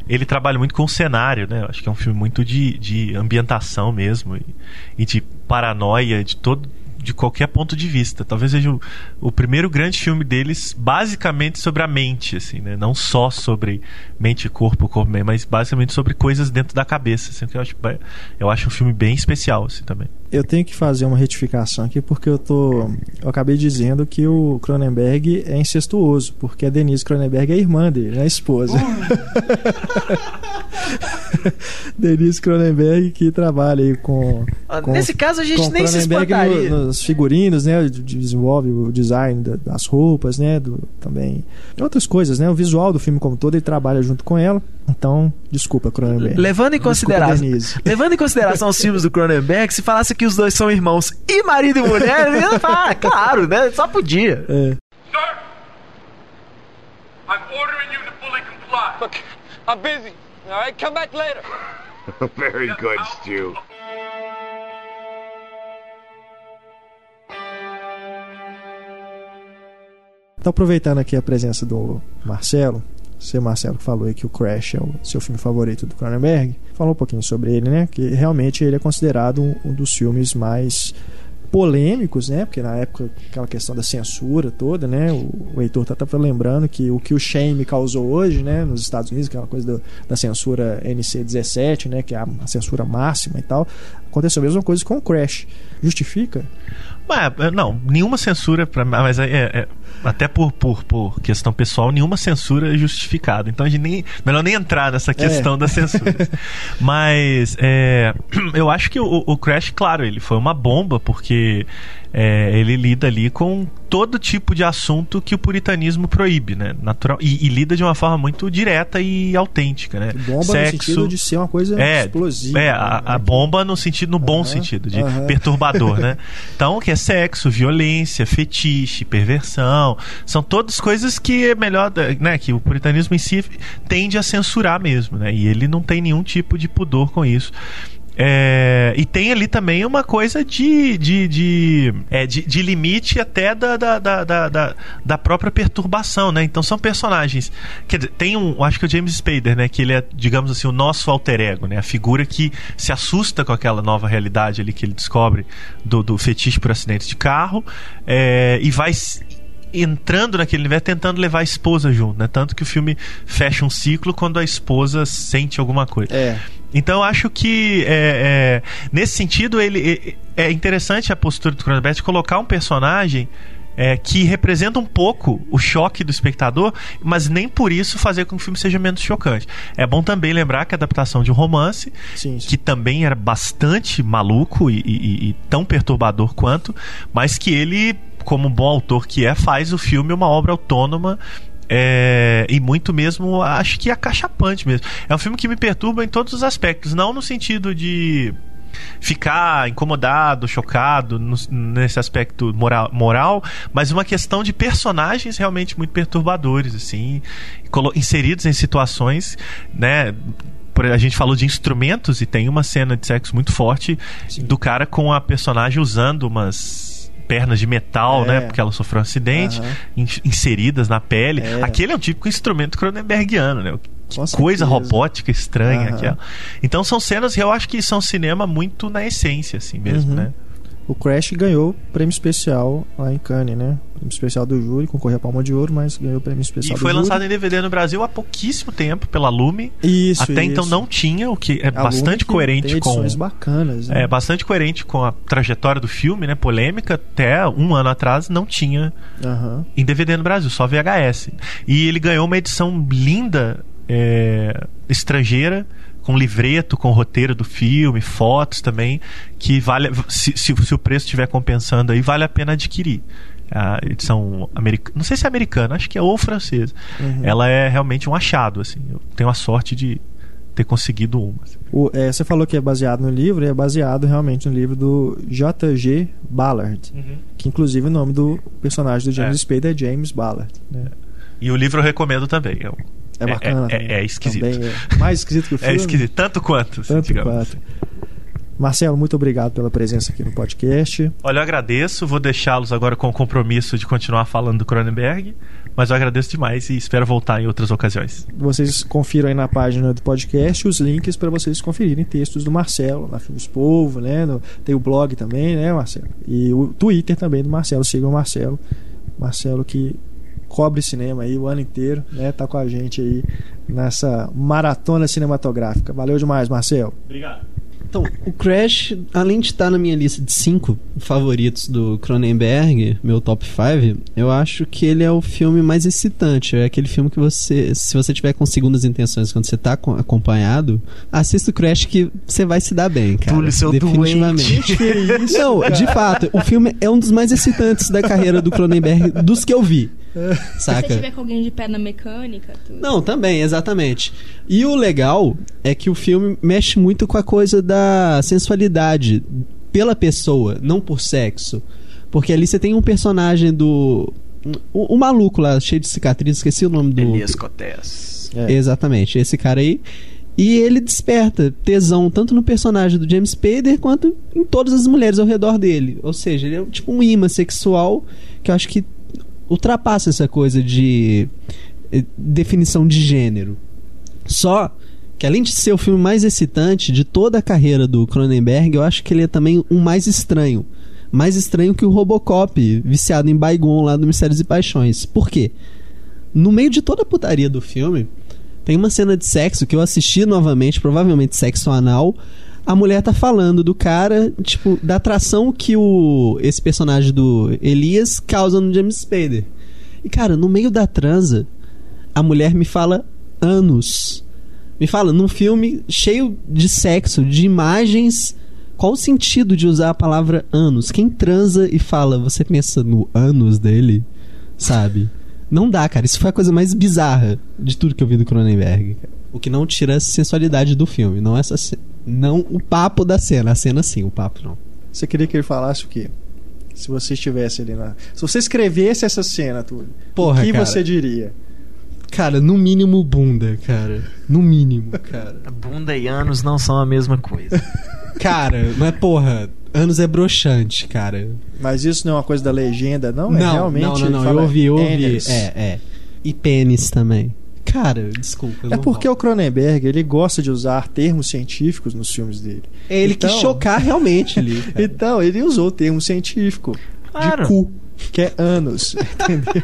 Speaker 2: ele trabalha muito com o cenário, né? Acho que é um filme muito de, de ambientação mesmo e, e de paranoia, de todo de qualquer ponto de vista. Talvez seja o, o, primeiro grande filme deles, basicamente sobre a mente, assim, né? Não só sobre mente e corpo, corpo, mas basicamente sobre coisas dentro da cabeça. Assim, que eu acho, eu acho um filme bem especial, assim, também.
Speaker 1: Eu tenho que fazer uma retificação aqui porque eu tô, eu acabei dizendo que o Cronenberg é incestuoso, porque a Denise Cronenberg é irmã dele, é a esposa. Denise Cronenberg que trabalha aí com,
Speaker 3: ah, com Nesse caso a gente nem se espantaria.
Speaker 1: No, nos figurinos, né? Desenvolve o design das roupas, né? Do, também outras coisas, né? O visual do filme como todo ele trabalha junto com ela. Então, desculpa, Cronenberg.
Speaker 3: Levando em consideração, levando em consideração os filmes do Cronenberg, se falasse que os dois são irmãos e marido e mulher, ah, claro, né? Só podia. É. Sir, I'm ordering you to fully comply. Look, I'm busy. All right, come back later.
Speaker 1: Very good, Stu. Então, aproveitando aqui a presença do Marcelo, você, Marcelo, que falou aí que o Crash é o seu filme favorito do Cronenberg, falou um pouquinho sobre ele, né? Que realmente ele é considerado um, um dos filmes mais polêmicos, né? Porque na época aquela questão da censura toda, né? O, o Heitor tá até lembrando que o que o Shame causou hoje, né? Nos Estados Unidos, que é uma coisa do, da censura NC-17, né? Que é a, a, censura máxima e tal. Aconteceu a mesma coisa com o Crash. Justifica?
Speaker 2: É, não, nenhuma censura, pra, mas é, é, até por, por, por questão pessoal, nenhuma censura é justificada. Então a gente nem. Melhor nem entrar nessa questão é. da censura. mas é, eu acho que o, o Crash, claro, ele foi uma bomba, porque é, ele lida ali com todo tipo de assunto que o puritanismo proíbe, né? Natural, e, e lida de uma forma muito direta e autêntica, né?
Speaker 1: Bomba Sexo, no sentido de ser uma coisa
Speaker 2: é,
Speaker 1: explosiva.
Speaker 2: É, a, né? a bomba no sentido, no bom uhum, sentido, de uhum. perturbador, né? Então, que é sexo, violência, fetiche, perversão, são todas coisas que é melhor, né? Que o puritanismo em si tende a censurar mesmo, né? E ele não tem nenhum tipo de pudor com isso. É, e tem ali também uma coisa de, de, de, é, de, de, limite até da, da, da, da, da própria perturbação, né? Então são personagens. Quer dizer, tem um. Acho que o James Spader, né? Que ele é, digamos assim, o nosso alter ego, né? A figura que se assusta com aquela nova realidade ali que ele descobre do, do fetiche por acidente de carro é, e vai entrando naquele universo tentando levar a esposa junto, né? Tanto que o filme fecha um ciclo quando a esposa sente alguma coisa.
Speaker 1: É.
Speaker 2: Então eu acho que é, é, nesse sentido ele é, é interessante a postura do Cronenberg de colocar um personagem é, que representa um pouco o choque do espectador, mas nem por isso fazer com que o filme seja menos chocante. É bom também lembrar que a adaptação de um romance, sim, sim. que também era bastante maluco e, e, e tão perturbador quanto, mas que ele como bom autor que é, faz o filme uma obra autônoma é, e muito mesmo, acho que acachapante mesmo. É um filme que me perturba em todos os aspectos, não no sentido de ficar incomodado, chocado no, nesse aspecto moral, moral, mas uma questão de personagens realmente muito perturbadores, assim, inseridos em situações, né? A gente falou de instrumentos e tem uma cena de sexo muito forte Sim. do cara com a personagem usando umas pernas de metal, né, é. né? Porque ela sofreu um acidente, uhum. inseridas na pele. É. Aquele é um típico instrumento cronenbergiano, né? Coisa robótica estranha uhum. aquela. Então são cenas que eu acho que são cinema muito na essência, assim mesmo, uhum. né?
Speaker 1: O Crash ganhou prêmio especial lá em Cannes, né? Prêmio especial do júri, concorreu a Palma de Ouro, mas ganhou prêmio especial
Speaker 2: E foi lançado em DVD no Brasil há pouquíssimo tempo pela Lume.
Speaker 1: Isso,
Speaker 2: Até
Speaker 1: isso.
Speaker 2: então não tinha, o que é a bastante coerente tem com
Speaker 1: bacanas, né?
Speaker 2: É bastante coerente com a trajetória do filme, né? Polêmica, até um ano atrás não tinha uhum. em DVD no Brasil, só VHS. E ele ganhou uma edição linda é, estrangeira com livreto, com roteiro do filme, fotos também, que vale se, se, se o preço estiver compensando aí, vale a pena adquirir. a edição americana, não sei se é americana, acho que é ou francesa.
Speaker 1: Uhum.
Speaker 2: Ela é realmente um achado, assim. Eu tenho a sorte de ter conseguido uma. assim.
Speaker 1: O- é, você falou que é baseado no livro, e é baseado realmente no livro do J.G. Ballard, que inclusive o nome do personagem do James
Speaker 2: É.
Speaker 1: Spader é James Ballard. Né?
Speaker 2: E o livro eu recomendo também. É,
Speaker 1: É bacana.
Speaker 2: É, é-
Speaker 1: também.
Speaker 2: é esquisito.
Speaker 1: É mais esquisito que o
Speaker 2: É
Speaker 1: filme.
Speaker 2: esquisito, tanto quanto.
Speaker 1: Tanto
Speaker 2: digamos
Speaker 1: quanto. Marcelo, muito obrigado pela presença aqui no podcast.
Speaker 2: Olha, eu agradeço, vou deixá-los agora com o compromisso de continuar falando do Cronenberg, mas eu agradeço demais e espero voltar em outras ocasiões.
Speaker 1: Vocês confiram aí na página do podcast os links para vocês conferirem textos do Marcelo, na Filmes Povo, né? No- tem o blog também, né, Marcelo? E o Twitter também do Marcelo. Sigam o Marcelo. Marcelo que cobre cinema aí o ano inteiro, né? Tá com a gente aí nessa maratona cinematográfica. Valeu demais, Marcelo.
Speaker 2: Obrigado.
Speaker 4: Então, o Crash, além de estar na minha lista de cinco favoritos do Cronenberg, meu top 5, eu acho que ele é o filme mais excitante. É aquele filme que você, se você tiver com segundas intenções quando você tá co- acompanhado, assista o Crash que você vai se dar bem, cara.
Speaker 3: Túlio, seu
Speaker 4: Definitivamente. Não, de fato, o filme é um dos mais excitantes da carreira do Cronenberg, dos que eu vi.
Speaker 5: Se
Speaker 4: Saca?
Speaker 5: você tiver com alguém de perna mecânica, tudo.
Speaker 4: Não, também, exatamente. E o legal é que o filme mexe muito com a coisa da sensualidade pela pessoa, não por sexo. Porque ali você tem um personagem do. O, o maluco lá, cheio de cicatrizes, esqueci o nome do.
Speaker 3: Elias Cotés.
Speaker 1: É.
Speaker 4: Exatamente, esse cara aí. E ele desperta tesão tanto no personagem do James Spader quanto em todas as mulheres ao redor dele. Ou seja, ele é tipo um imã sexual que eu acho que ultrapassa essa coisa de eh, definição de gênero. Só que além de ser o filme mais excitante de toda a carreira do Cronenberg, eu acho que ele é também um mais estranho. Mais estranho que o Robocop, viciado em Baigon lá do Mistérios e Paixões. Por quê? No meio de toda a putaria do filme, tem uma cena de sexo que eu assisti novamente, provavelmente sexo anal. A mulher tá falando do cara, tipo, da atração que o esse personagem do Elias causa no James Spader. E cara, no meio da transa, a mulher me fala anos. Me fala, num filme cheio de sexo, de imagens, qual o sentido de usar a palavra anos? Quem transa e fala, você pensa no anos dele? Sabe? Não dá, cara. Isso foi a coisa mais bizarra de tudo que eu vi do Cronenberg. O que não tira a sensualidade do filme. Não essa Não o papo da cena. A cena sim, o papo não.
Speaker 1: Você queria que ele falasse o quê? Se você estivesse ali na. Se você escrevesse essa cena, Túlio,
Speaker 4: Porra,
Speaker 1: o que
Speaker 4: cara.
Speaker 1: você diria?
Speaker 4: Cara, no mínimo bunda, cara. No mínimo, cara.
Speaker 3: Bunda e anos não são a mesma coisa.
Speaker 4: Cara, mas porra, anos é broxante, cara.
Speaker 1: Mas isso não é uma coisa da legenda, não? é
Speaker 4: não,
Speaker 1: realmente.
Speaker 4: não, não, não.
Speaker 1: fala
Speaker 4: Eu ouvi, eu ouvi. É, é. E pênis também. Cara, desculpa.
Speaker 1: É porque o Cronenberg ele gosta de usar termos científicos nos filmes dele.
Speaker 4: É ele
Speaker 1: Então-
Speaker 4: que chocar realmente ali. cara.
Speaker 1: Então, ele usou o termo científico
Speaker 3: Claro.
Speaker 1: de cu, que é anos, entendeu?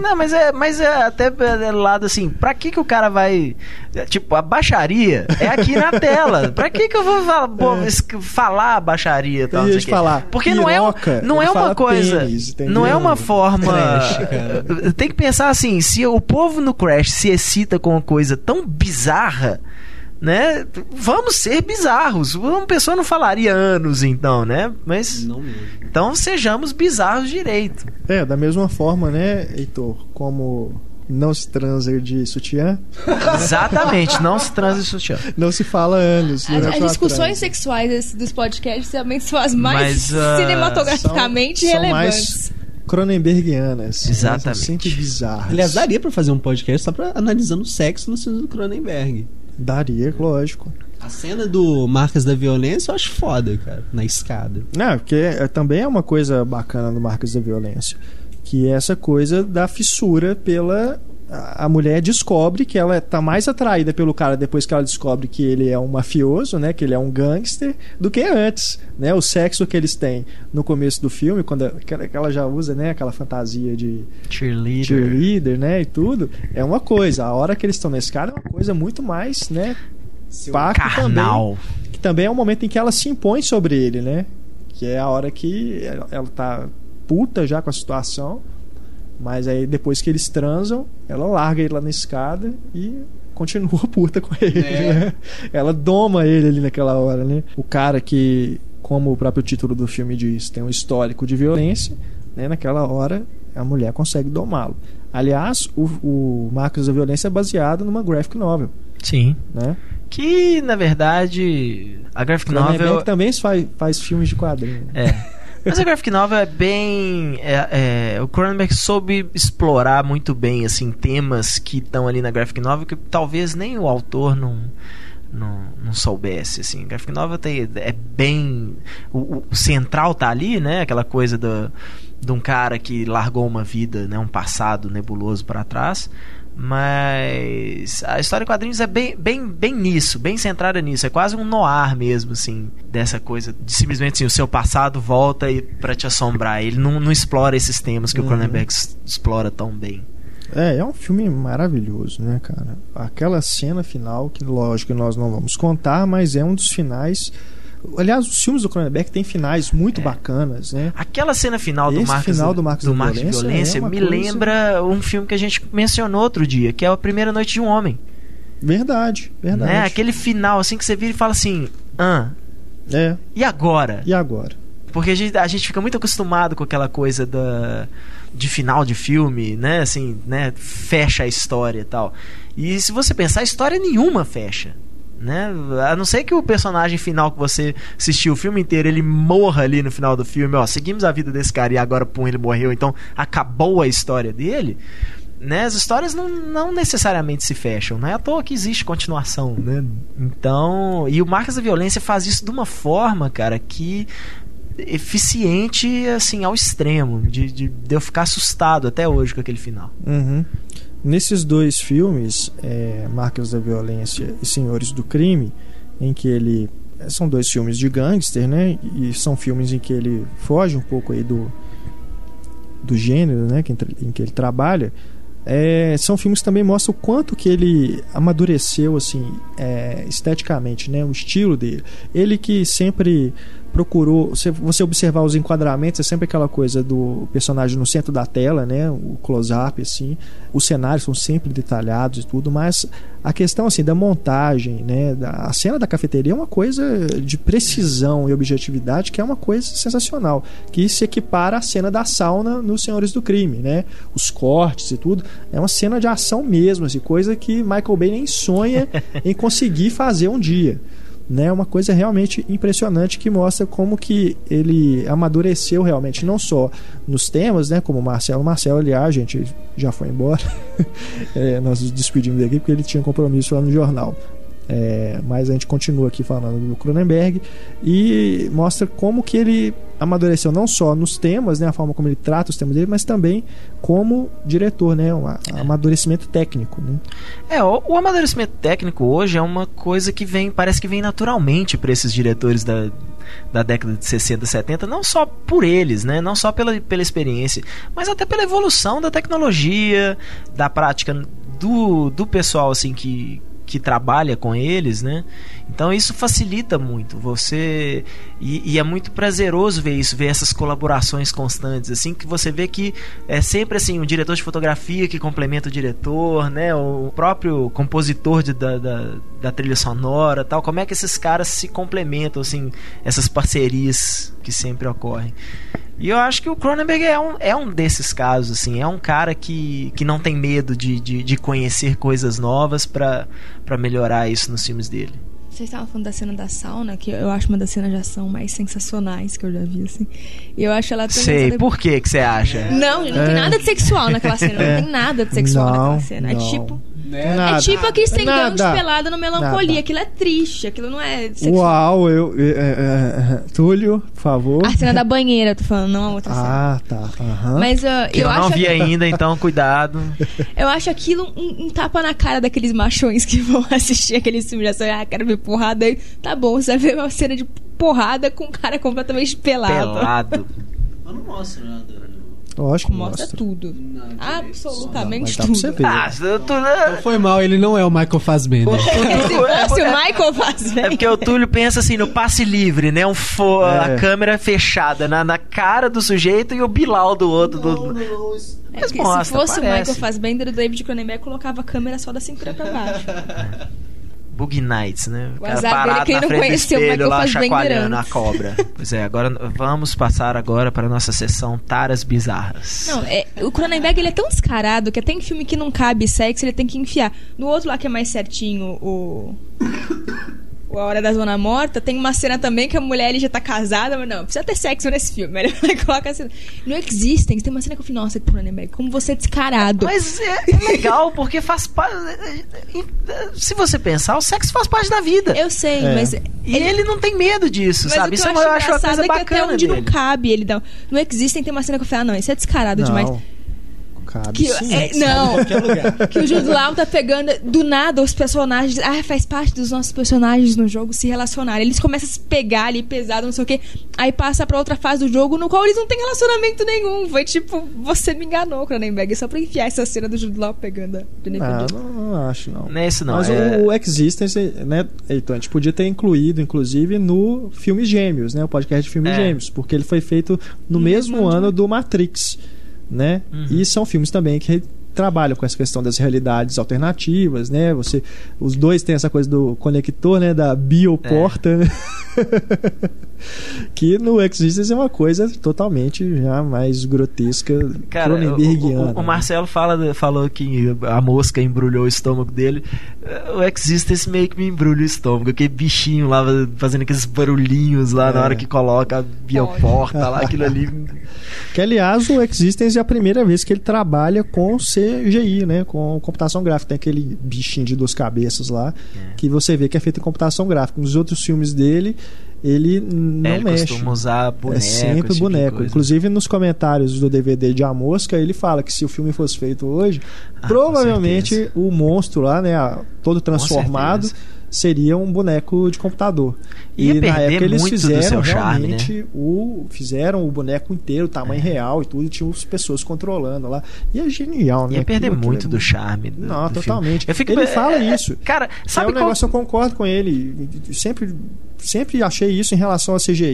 Speaker 3: Não, mas é, mas é até é, lado assim, pra que que o cara vai. é, Tipo, a baixaria é aqui na tela. Pra que que eu vou falar, pô,
Speaker 1: É.
Speaker 3: falar baixaria tal? Não sei
Speaker 1: falar,
Speaker 3: Porque não é,
Speaker 1: piroca,
Speaker 3: não
Speaker 1: ele
Speaker 3: é uma coisa. não é uma forma.
Speaker 4: Cara.
Speaker 3: Tem que pensar assim: se o povo no Crash se excita com uma coisa tão bizarra. Né? Vamos ser bizarros. Uma pessoa não falaria anos, então, né? Mas.
Speaker 4: Não mesmo.
Speaker 3: Então sejamos bizarros direito.
Speaker 1: É, da mesma forma, né, Heitor, como não se transa de sutiã,
Speaker 3: Exatamente, não se transa em sutiã.
Speaker 1: não se fala anos.
Speaker 5: As, as discussões
Speaker 1: transa.
Speaker 5: sexuais dos podcasts realmente são as mais
Speaker 3: Mas, ah,
Speaker 5: cinematograficamente
Speaker 1: são- são
Speaker 5: relevantes.
Speaker 1: mais Cronenbergianas. né?
Speaker 3: Exatamente.
Speaker 1: São sempre bizarras.
Speaker 4: Aliás, daria pra fazer um podcast só pra analisando o sexo no filme do Cronenberg.
Speaker 1: Daria, lógico.
Speaker 4: A cena do Marcas da Violência eu acho foda, cara, na escada.
Speaker 1: Não, porque é- também é uma coisa bacana do Marcos da Violência. Que é essa coisa da fissura pela. A mulher descobre que ela tá mais atraída pelo cara depois que ela descobre que ele é um mafioso, né? Que ele é um gangster, do que antes, né? O sexo que eles têm no começo do filme, quando ela, já usa, né? Aquela fantasia de
Speaker 3: Cheerleader.
Speaker 1: cheerleader, né? E tudo, é uma coisa. A hora que eles estão nesse cara é uma coisa muito mais, né? Paco
Speaker 3: Carnal.
Speaker 1: que também é um momento em que ela se impõe sobre ele, né? Que é a hora que ela, ela tá puta já com a situação, mas aí depois que eles transam, ela larga ele lá na escada e continua puta com ele, né? Ela doma ele ali naquela hora, né? O cara que, como o próprio título do filme diz, tem um histórico de violência, né, naquela hora a mulher consegue domá-lo. Aliás, o, o Marcos da Violência é baseado numa graphic novel,
Speaker 3: Sim.
Speaker 1: né?
Speaker 3: Que, na verdade, a graphic novel...
Speaker 1: também faz, faz filmes de quadrinho. né?
Speaker 3: É. Mas a graphic novel é bem. é- é, o Cronenberg soube explorar muito bem assim temas que estão ali na graphic novel que talvez nem o autor não. Não, não soubesse assim, graphic novel tem, é bem o, o central tá ali, né? Aquela coisa do, de um cara que largou uma vida, né? Um passado nebuloso para trás, mas a história em quadrinhos é bem, bem, bem nisso, bem centrada nisso. É quase um noir mesmo, assim, dessa coisa de simplesmente assim, o seu passado volta e para te assombrar. Ele não, não explora esses temas que o
Speaker 1: Uhum.
Speaker 3: Cronenberg s- explora tão bem.
Speaker 1: É, é um filme maravilhoso, né, cara? Aquela cena final, que lógico que nós não vamos contar, mas é um dos finais. Aliás, os filmes do Cronenberg têm finais muito bacanas, né?
Speaker 3: Aquela cena final do
Speaker 1: Esse
Speaker 3: Marcos,
Speaker 1: final do Marcos da
Speaker 3: Marcos de
Speaker 1: Violência
Speaker 3: Violência
Speaker 1: é
Speaker 3: me
Speaker 1: coisa-
Speaker 3: lembra um filme que a gente mencionou outro dia, que é A Primeira Noite de um Homem.
Speaker 1: Verdade, verdade.
Speaker 3: Né? Aquele final assim que você vira e fala assim: ah,
Speaker 1: É,
Speaker 3: e agora?
Speaker 1: e agora?
Speaker 3: Porque a gente, a gente fica muito acostumado com aquela coisa da, de final de filme, né? Assim, né? Fecha a história e tal. E se você pensar, a história nenhuma fecha. Né? A não ser que o personagem final que você assistiu o filme inteiro, ele morra ali no final do filme, ó, seguimos a vida desse cara e agora pum, ele morreu, então acabou a história dele. Né? As histórias não, não necessariamente se fecham, não é à toa que existe continuação, né? Então, e o Marcas da Violência faz isso de uma forma, cara, que eficiente assim ao extremo de, de, de eu ficar assustado até hoje com aquele final.
Speaker 1: Uhum. Nesses dois filmes, é, Marcas da Violência e Senhores do Crime, em que ele são dois filmes de gangster, né? E são filmes em que ele foge um pouco aí do do gênero, né? Que, em que ele trabalha. É, são filmes que também mostram o quanto que ele amadureceu assim é, esteticamente, né? O estilo dele. Ele que sempre procurou, se você observar os enquadramentos, é sempre aquela coisa do personagem no centro da tela, né? O close-up, assim. Os cenários são sempre detalhados e tudo, mas a questão, assim, da montagem, né? A cena da cafeteria é uma coisa de precisão e objetividade que é uma coisa sensacional, que se equipara à cena da sauna nos Senhores do Crime, né? Os cortes e tudo. É uma cena de ação mesmo, assim, coisa que Michael Bay nem sonha em conseguir fazer um dia né, uma coisa realmente impressionante que mostra como que ele amadureceu realmente, não só nos temas, né, como o Marcelo. Marcelo, aliás, gente, já foi embora. É, nós nos despedimos daqui porque ele tinha compromisso lá no jornal. É, mas a gente continua aqui falando do Cronenberg e mostra como que ele amadureceu não só nos temas, né, a forma como ele trata os temas dele, mas também como diretor, né, um a- amadurecimento técnico, né.
Speaker 3: É, o, o amadurecimento técnico hoje é uma coisa que vem, parece que vem naturalmente para esses diretores da, da década de 60, 70, não só por eles, né? Não só pela, pela experiência, mas até pela evolução da tecnologia, da prática do, do pessoal assim que que trabalha com eles, né? Então isso facilita muito. Você e, e é muito prazeroso ver isso, ver essas colaborações constantes, assim que você vê que é sempre assim um diretor de fotografia que complementa o diretor, né? O próprio compositor de, da, da, da trilha sonora, tal. Como é que esses caras se complementam, assim, essas parcerias que sempre ocorrem. E eu acho que o Cronenberg é um, é um desses casos, assim. É um cara que, que não tem medo de, de, de conhecer coisas novas pra pra melhorar isso nos filmes dele.
Speaker 5: Vocês estavam falando da cena da sauna, que eu acho uma das cenas de ação mais sensacionais que eu já vi, assim. E eu acho ela tão
Speaker 3: Sei,
Speaker 5: engraçada-
Speaker 3: por que que você acha?
Speaker 5: Não, não tem nada de sexual naquela cena.
Speaker 1: É.
Speaker 5: Não tem nada de sexual
Speaker 1: Não,
Speaker 5: naquela cena. É
Speaker 1: não.
Speaker 5: Tipo.
Speaker 1: Nada.
Speaker 5: é tipo a Kristen Dunst
Speaker 1: Nada.
Speaker 5: pelada no melancolia.
Speaker 1: Nada.
Speaker 5: Aquilo é triste, aquilo não é sexual.
Speaker 1: Uau, eu, é, é, é, Túlio, por favor.
Speaker 5: A cena da banheira, eu tô falando, não a outra cena.
Speaker 1: Ah, tá. aham.
Speaker 5: Mas uh,
Speaker 3: Que eu,
Speaker 5: eu,
Speaker 3: não
Speaker 5: acho,
Speaker 3: vi ainda, então cuidado.
Speaker 5: eu acho aquilo um, um tapa na cara daqueles machões que vão assistir aqueles filmes de ação. Ah, quero ver porrada aí. Tá bom, você vai ver uma cena de porrada com um cara completamente pelado.
Speaker 3: Pelado.
Speaker 4: Mas não mostra nada.
Speaker 1: Lógico,
Speaker 5: Mostra tudo. Absolutamente
Speaker 1: pra você
Speaker 5: tudo.
Speaker 1: ver.
Speaker 3: Ah.
Speaker 4: Não foi mal, ele não é o Michael Fassbender.
Speaker 5: Se fosse o Michael faz
Speaker 3: É porque o Túlio pensa assim no passe livre, né? Um fo-
Speaker 1: É.
Speaker 3: A câmera fechada na, na cara do sujeito e o Bilal do outro. do-
Speaker 5: É
Speaker 3: Mas mostra,
Speaker 5: se fosse o
Speaker 3: parece.
Speaker 5: Michael Fassbender, o David Cronenberg colocava a câmera só da cintura pra baixo.
Speaker 3: Boogie Nights, né? O, cara
Speaker 5: azar dele,
Speaker 3: parado
Speaker 5: quem
Speaker 3: na
Speaker 5: não
Speaker 3: frente do espelho lá chacoalhando a cobra. pois é, agora vamos passar agora para a nossa sessão Taras Bizarras.
Speaker 5: Não, é, o Cronenberg ele é tão descarado que até em filme que não cabe sexo ele tem que enfiar. No outro lá que é mais certinho, o. o A Hora da Zona Morta, tem uma cena também que a mulher ele já tá casada, mas não, precisa ter sexo nesse filme. Ele vai colocar assim. No Existence, tem uma cena que eu falei, nossa, Cronenberg, como você é descarado.
Speaker 3: Mas é, é legal, porque faz parte. Se você pensar, o sexo faz parte da vida.
Speaker 5: Eu sei,
Speaker 1: É.
Speaker 5: mas.
Speaker 3: E ele, não tem medo disso,
Speaker 5: Mas
Speaker 3: sabe? Isso
Speaker 5: eu
Speaker 3: eu
Speaker 5: acho
Speaker 3: acho uma coisa
Speaker 5: é que até
Speaker 3: bacana
Speaker 5: onde
Speaker 3: dele.
Speaker 5: não cabe ele dá. No Existem tem uma cena que eu falei, ah, não, isso é descarado demais.
Speaker 1: Não, cabe
Speaker 5: Que,
Speaker 1: sim.
Speaker 5: é, não,
Speaker 1: Em qualquer lugar.
Speaker 5: que o Jude Law tá pegando do nada os personagens. Ah, faz parte dos nossos personagens no jogo se relacionarem. Eles começam a se pegar ali pesado, não sei o quê. Aí passa pra outra fase do jogo no qual eles não têm relacionamento nenhum. Foi tipo, você me enganou, Cronenberg. Só pra enfiar essa cena do Jude Law pegando a Jennifer
Speaker 1: Não,
Speaker 5: Jones.
Speaker 1: não, não acho, não.
Speaker 3: Não é isso não.
Speaker 1: Mas
Speaker 3: é...
Speaker 1: o Existence, né, Heitor, a gente podia ter incluído, inclusive, no Filmes Gêmeos, né? O podcast de Filmes
Speaker 3: É.
Speaker 1: Gêmeos, porque ele foi feito no mesmo ano do Matrix, né?
Speaker 3: Uhum.
Speaker 1: E são filmes também que trabalham com essa questão das realidades alternativas, né? Você, os dois têm essa coisa do conector, né? Da bioporta, né? que no Existence é uma coisa totalmente já mais grotesca,
Speaker 3: Cara, o,
Speaker 1: Cronenbergiana.
Speaker 3: o- o Marcelo fala, falou que a mosca embrulhou o estômago dele. O Existence meio que me embrulha o estômago. Aquele bichinho lá fazendo aqueles barulhinhos lá
Speaker 1: É.
Speaker 3: na hora que coloca a bioporta lá, aquilo ali.
Speaker 1: Que aliás o Existence é a primeira vez que ele trabalha com CGI, né? Com computação gráfica. Tem aquele bichinho de duas cabeças lá
Speaker 3: É.
Speaker 1: que você vê que é feito em computação gráfica. Nos outros filmes dele, ele não
Speaker 3: É, ele
Speaker 1: mexe.
Speaker 3: costuma usar boneco.
Speaker 1: é sempre
Speaker 3: tipo
Speaker 1: boneco. Inclusive nos comentários do DVD de A Mosca, ele fala que se o filme fosse feito hoje,
Speaker 3: Ah,
Speaker 1: provavelmente o monstro lá, né, todo transformado. Seria um boneco de computador.
Speaker 3: Ia
Speaker 1: e na época eles
Speaker 3: muito
Speaker 1: fizeram
Speaker 3: seu charme, né?
Speaker 1: realmente o fizeram o boneco inteiro, tamanho
Speaker 3: É.
Speaker 1: real e tudo, e tinha as pessoas controlando lá. E é genial, né?
Speaker 3: Ia perder
Speaker 1: Aquilo-
Speaker 3: muito
Speaker 1: aquilo
Speaker 3: do
Speaker 1: é-
Speaker 3: charme. Do,
Speaker 1: Não,
Speaker 3: do
Speaker 1: totalmente.
Speaker 3: Fico,
Speaker 1: Ele
Speaker 3: é,
Speaker 1: fala
Speaker 3: é,
Speaker 1: isso.
Speaker 3: Cara,
Speaker 1: é
Speaker 3: sabe
Speaker 1: um
Speaker 3: qual...
Speaker 1: negócio eu concordo com ele. Sempre, sempre achei isso em relação a CGI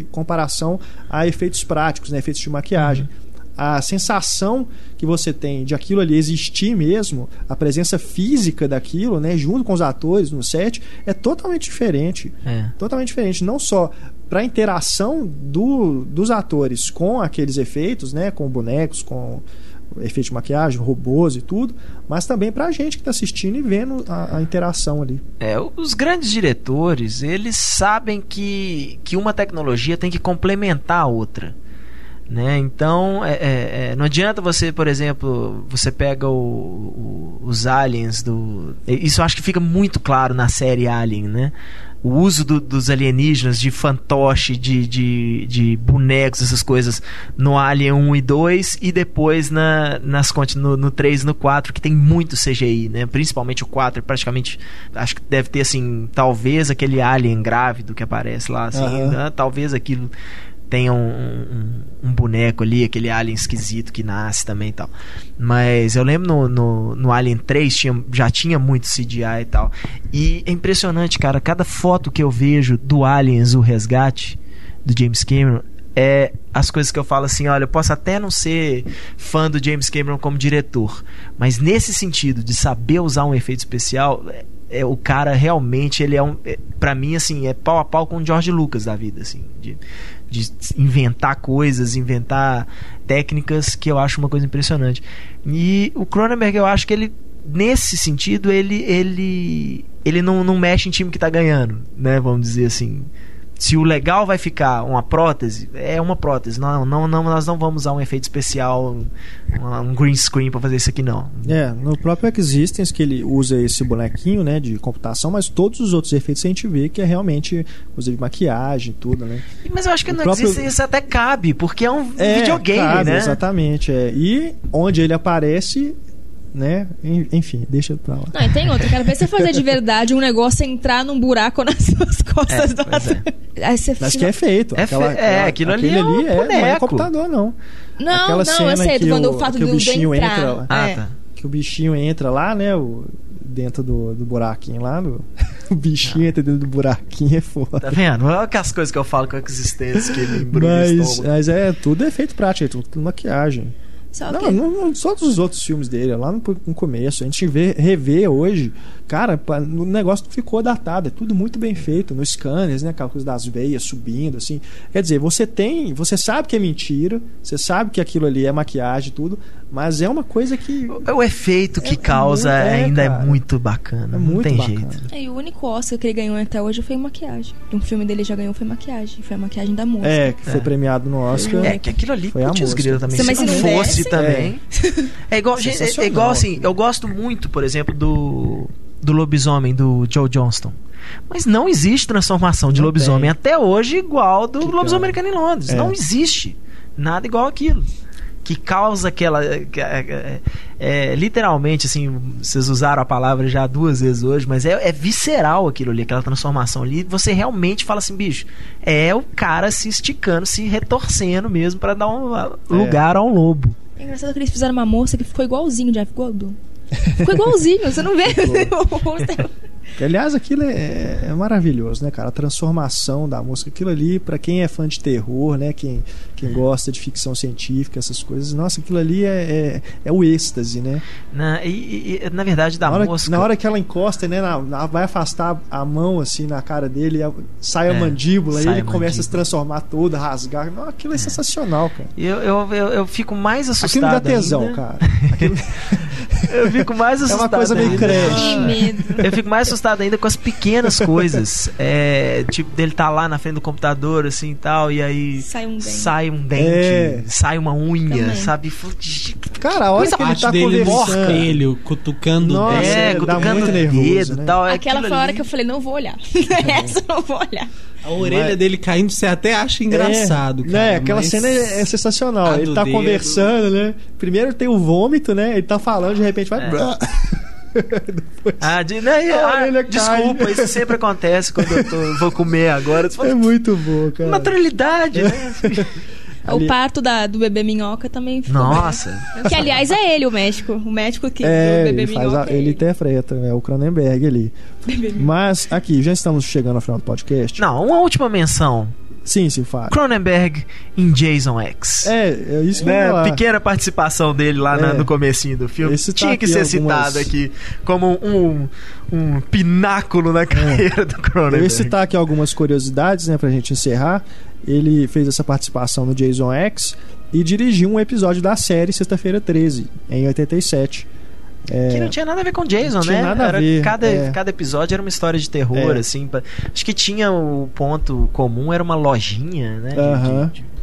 Speaker 1: e comparação a efeitos práticos, né, efeitos de maquiagem.
Speaker 3: Uhum.
Speaker 1: A sensação que você tem de aquilo ali existir mesmo, a presença física daquilo, né, junto com os atores no set, é totalmente diferente.
Speaker 3: É.
Speaker 1: Totalmente diferente. Não só para a interação do, dos atores com aqueles efeitos, né, com bonecos, com efeito de maquiagem, robôs e tudo, mas também pra gente que tá assistindo e vendo a, a interação ali.
Speaker 3: É, os grandes diretores, eles sabem que, que uma tecnologia tem que complementar a outra. Né? Então, é, é, é, não adianta você, por exemplo, você pega o- o- os aliens do. Isso eu acho que fica muito claro na série Alien, né? O uso do- dos alienígenas, de fantoche, de, de, de bonecos, essas coisas, no Alien 1 e 2, e depois na, nas, no, no 3 e no 4, que tem muito CGI, né? Principalmente o 4, praticamente. Acho que deve ter, assim, talvez aquele alien grávido que aparece lá, assim,
Speaker 1: Aham.
Speaker 3: né? talvez aquilo tenha um, um- um boneco ali, aquele alien esquisito que nasce também e tal. Mas eu lembro no, no, no Alien 3 tinha, já tinha muito CGI e tal. E é impressionante, cara. Cada foto que eu vejo do Aliens, o resgate, do James Cameron, é as coisas que eu falo assim, olha, eu posso até não ser fã do James Cameron como diretor, mas nesse sentido de saber usar um efeito especial, é, é, o cara realmente ele é um, é, para mim assim, é pau a pau com o George Lucas da vida, assim, de, de inventar coisas, inventar técnicas que eu acho uma coisa impressionante. E o Cronenberg, eu acho que ele nesse sentido ele ele ele não, não mexe em time que tá ganhando, né, vamos dizer assim se o legal vai ficar uma prótese, é uma prótese. Não, não, não, nós não vamos usar um efeito especial, um, um green screen para fazer isso aqui não.
Speaker 1: É, no próprio Existence que ele usa esse bonequinho, né, de computação, mas todos os outros efeitos a gente vê que é realmente, inclusive maquiagem e tudo, né?
Speaker 3: Mas eu acho que
Speaker 1: O
Speaker 3: não
Speaker 1: próprio-
Speaker 3: existe isso até cabe, porque é um
Speaker 1: É,
Speaker 3: videogame,
Speaker 1: cabe,
Speaker 3: né?
Speaker 1: Exatamente, é. E onde ele aparece, né, en- enfim, deixa pra lá.
Speaker 5: Não, e tem outra. Quero ver você fazer de verdade um negócio entrar num buraco nas suas costas
Speaker 3: É,
Speaker 5: do ator. Aí você
Speaker 1: Mas
Speaker 5: fica-
Speaker 1: que é feito.
Speaker 3: É fe- é, aquilo ali
Speaker 1: aquele
Speaker 3: é um
Speaker 1: ali é, não é computador, não.
Speaker 5: Não,
Speaker 1: Aquela
Speaker 5: não,
Speaker 1: cena
Speaker 5: eu sei,
Speaker 1: que
Speaker 5: quando
Speaker 1: o-
Speaker 5: o fato
Speaker 1: que
Speaker 5: do,
Speaker 1: bichinho
Speaker 5: entrar.
Speaker 1: entra lá.
Speaker 3: Ah,
Speaker 5: é.
Speaker 3: tá.
Speaker 1: Que o bichinho entra lá, né, o, dentro do, do buraquinho lá, no, o bichinho entra dentro do buraquinho, é foda.
Speaker 3: Tá vendo? Olha que as coisas que eu falo com a existência que ele embrulha
Speaker 1: Mas, mas é tudo efeito prático, é tudo maquiagem.
Speaker 5: Só
Speaker 1: Não, não, não, todos os outros filmes dele, lá no, no começo, a gente vê, revê hoje, cara, pa- o negócio ficou datado, é tudo muito bem feito, nos scanners, né, aquela coisa das veias subindo, assim. Quer dizer, você tem, você sabe que é mentira, você sabe que aquilo ali é maquiagem e tudo, mas é uma coisa que
Speaker 3: O efeito que
Speaker 1: É
Speaker 3: causa
Speaker 1: é,
Speaker 3: ainda
Speaker 1: cara.
Speaker 3: é muito bacana.
Speaker 1: é
Speaker 3: não
Speaker 1: muito
Speaker 3: tem
Speaker 1: bacana.
Speaker 3: jeito.
Speaker 5: É, e o único Oscar que ele ganhou até hoje foi maquiagem. Um filme dele já ganhou foi maquiagem. Foi a maquiagem da música.
Speaker 1: É, que foi
Speaker 3: É.
Speaker 1: premiado no Oscar.
Speaker 3: É, que aquilo ali,
Speaker 1: Foi a
Speaker 3: também.
Speaker 5: Mas
Speaker 3: se não
Speaker 5: não
Speaker 3: fosse
Speaker 5: desse-
Speaker 3: também. É igual, gente, é- é igual assim, eu gosto muito, por exemplo, do do lobisomem do Joe Johnston. Mas não existe transformação de
Speaker 1: Não
Speaker 3: lobisomem
Speaker 1: tem.
Speaker 3: até hoje igual do
Speaker 1: Que
Speaker 3: lobisomem
Speaker 1: cara.
Speaker 3: americano em Londres.
Speaker 1: É.
Speaker 3: Não existe nada igual aquilo. Que causa aquela. é, é, é, literalmente, assim, vocês usaram a palavra já duas vezes hoje, mas é, é visceral aquilo ali, aquela transformação ali. Você realmente fala assim, bicho, é o cara se esticando, se retorcendo mesmo pra dar um ah, lugar a um lobo.
Speaker 5: É engraçado que eles fizeram uma moça que ficou igualzinho Jeff Goldblum. Ficou igualzinho, você não vê o rosto.
Speaker 1: Aliás, aquilo é, é maravilhoso, né, cara? A transformação da música, aquilo ali, pra quem é fã de terror, né? Quem, quem gosta de ficção científica, essas coisas, nossa, aquilo ali é, é, é o êxtase, né?
Speaker 3: Na, e, e- e, na verdade, da
Speaker 1: na, hora,
Speaker 3: mosca.
Speaker 1: na hora que ela encosta, né? na- na- vai afastar a mão assim na cara dele, a- sai a
Speaker 3: É,
Speaker 1: mandíbula, e
Speaker 3: sai
Speaker 1: ele
Speaker 3: a
Speaker 1: começa a se
Speaker 3: mandíbula.
Speaker 1: transformar todo, a rasgar. Não, aquilo é, sensacional, cara.
Speaker 3: Eu, eu, eu, eu fico mais
Speaker 1: Aquilo
Speaker 3: assustado.
Speaker 1: me dá tesão,
Speaker 3: ainda.
Speaker 1: cara. Aquilo-
Speaker 3: Eu fico mais
Speaker 1: É uma
Speaker 3: assustado.
Speaker 1: coisa meio creche.
Speaker 5: Medo.
Speaker 3: Eu fico mais assustado ainda com as pequenas coisas. É, tipo, dele tá lá na frente do computador, assim e tal, e aí
Speaker 5: Sai um dente.
Speaker 3: sai um dente,
Speaker 1: É.
Speaker 3: sai uma unha,
Speaker 5: Também.
Speaker 3: sabe?
Speaker 1: Cara, a hora
Speaker 3: Coisa
Speaker 1: que ele tá
Speaker 4: dele no
Speaker 1: conversando.
Speaker 4: espelho, cutucando
Speaker 1: Nossa,
Speaker 4: o dedo.
Speaker 3: é, cutucando
Speaker 1: muito
Speaker 3: o dedo
Speaker 1: né?
Speaker 3: tal. é
Speaker 5: Aquela foi a hora
Speaker 3: ali.
Speaker 5: que eu falei, não vou olhar. Essa eu não vou olhar.
Speaker 4: A orelha
Speaker 1: Mas-
Speaker 4: dele caindo, você até acha engraçado,
Speaker 1: é,
Speaker 4: cara.
Speaker 1: Né, aquela
Speaker 4: mas-
Speaker 1: cena é, é sensacional.
Speaker 4: a
Speaker 1: Ele tá
Speaker 4: dedo.
Speaker 1: conversando, né? Primeiro tem o vômito, né? Ele tá falando, de repente vai.
Speaker 3: É. Ah, de, né, ah, desculpa, isso sempre acontece quando eu tô- vou comer agora. Fala,
Speaker 1: é muito bom, cara.
Speaker 3: Naturalidade, né?
Speaker 1: Ali-
Speaker 5: O parto da, do bebê minhoca também ficou.
Speaker 3: Nossa.
Speaker 5: Que, aliás, é ele o médico. O médico que
Speaker 1: É,
Speaker 5: do bebê
Speaker 1: ele, faz
Speaker 5: minhoca.
Speaker 1: a,
Speaker 5: é
Speaker 1: ele interpreta, é o Cronenberg ali. Mas aqui, já estamos chegando ao final do podcast.
Speaker 3: Não, uma última menção.
Speaker 1: Sim, sim, fala.
Speaker 3: Cronenberg em Jason X.
Speaker 1: É, é isso que eu
Speaker 3: Né,
Speaker 1: falar.
Speaker 3: pequena participação dele lá na-
Speaker 1: É.
Speaker 3: no comecinho do filme.
Speaker 1: Esse tá
Speaker 3: Tinha que
Speaker 1: aqui
Speaker 3: ser
Speaker 1: algumas-
Speaker 3: citado aqui como um, um pináculo na carreira do
Speaker 1: Eu
Speaker 3: Cronenberg.
Speaker 1: ia citar aqui algumas curiosidades, né, pra gente encerrar. Ele fez essa participação no Jason X e dirigiu um episódio da série Sexta-feira 13, em 87. É,
Speaker 3: Que não tinha nada a ver com Jason,
Speaker 1: Não
Speaker 3: né?
Speaker 1: nada a
Speaker 3: Era
Speaker 1: ver,
Speaker 3: cada,
Speaker 1: é.
Speaker 3: cada episódio era uma história de terror,
Speaker 1: É.
Speaker 3: assim. pra- Acho que tinha o ponto comum, era uma lojinha, né?
Speaker 1: Aham.
Speaker 3: de- de- de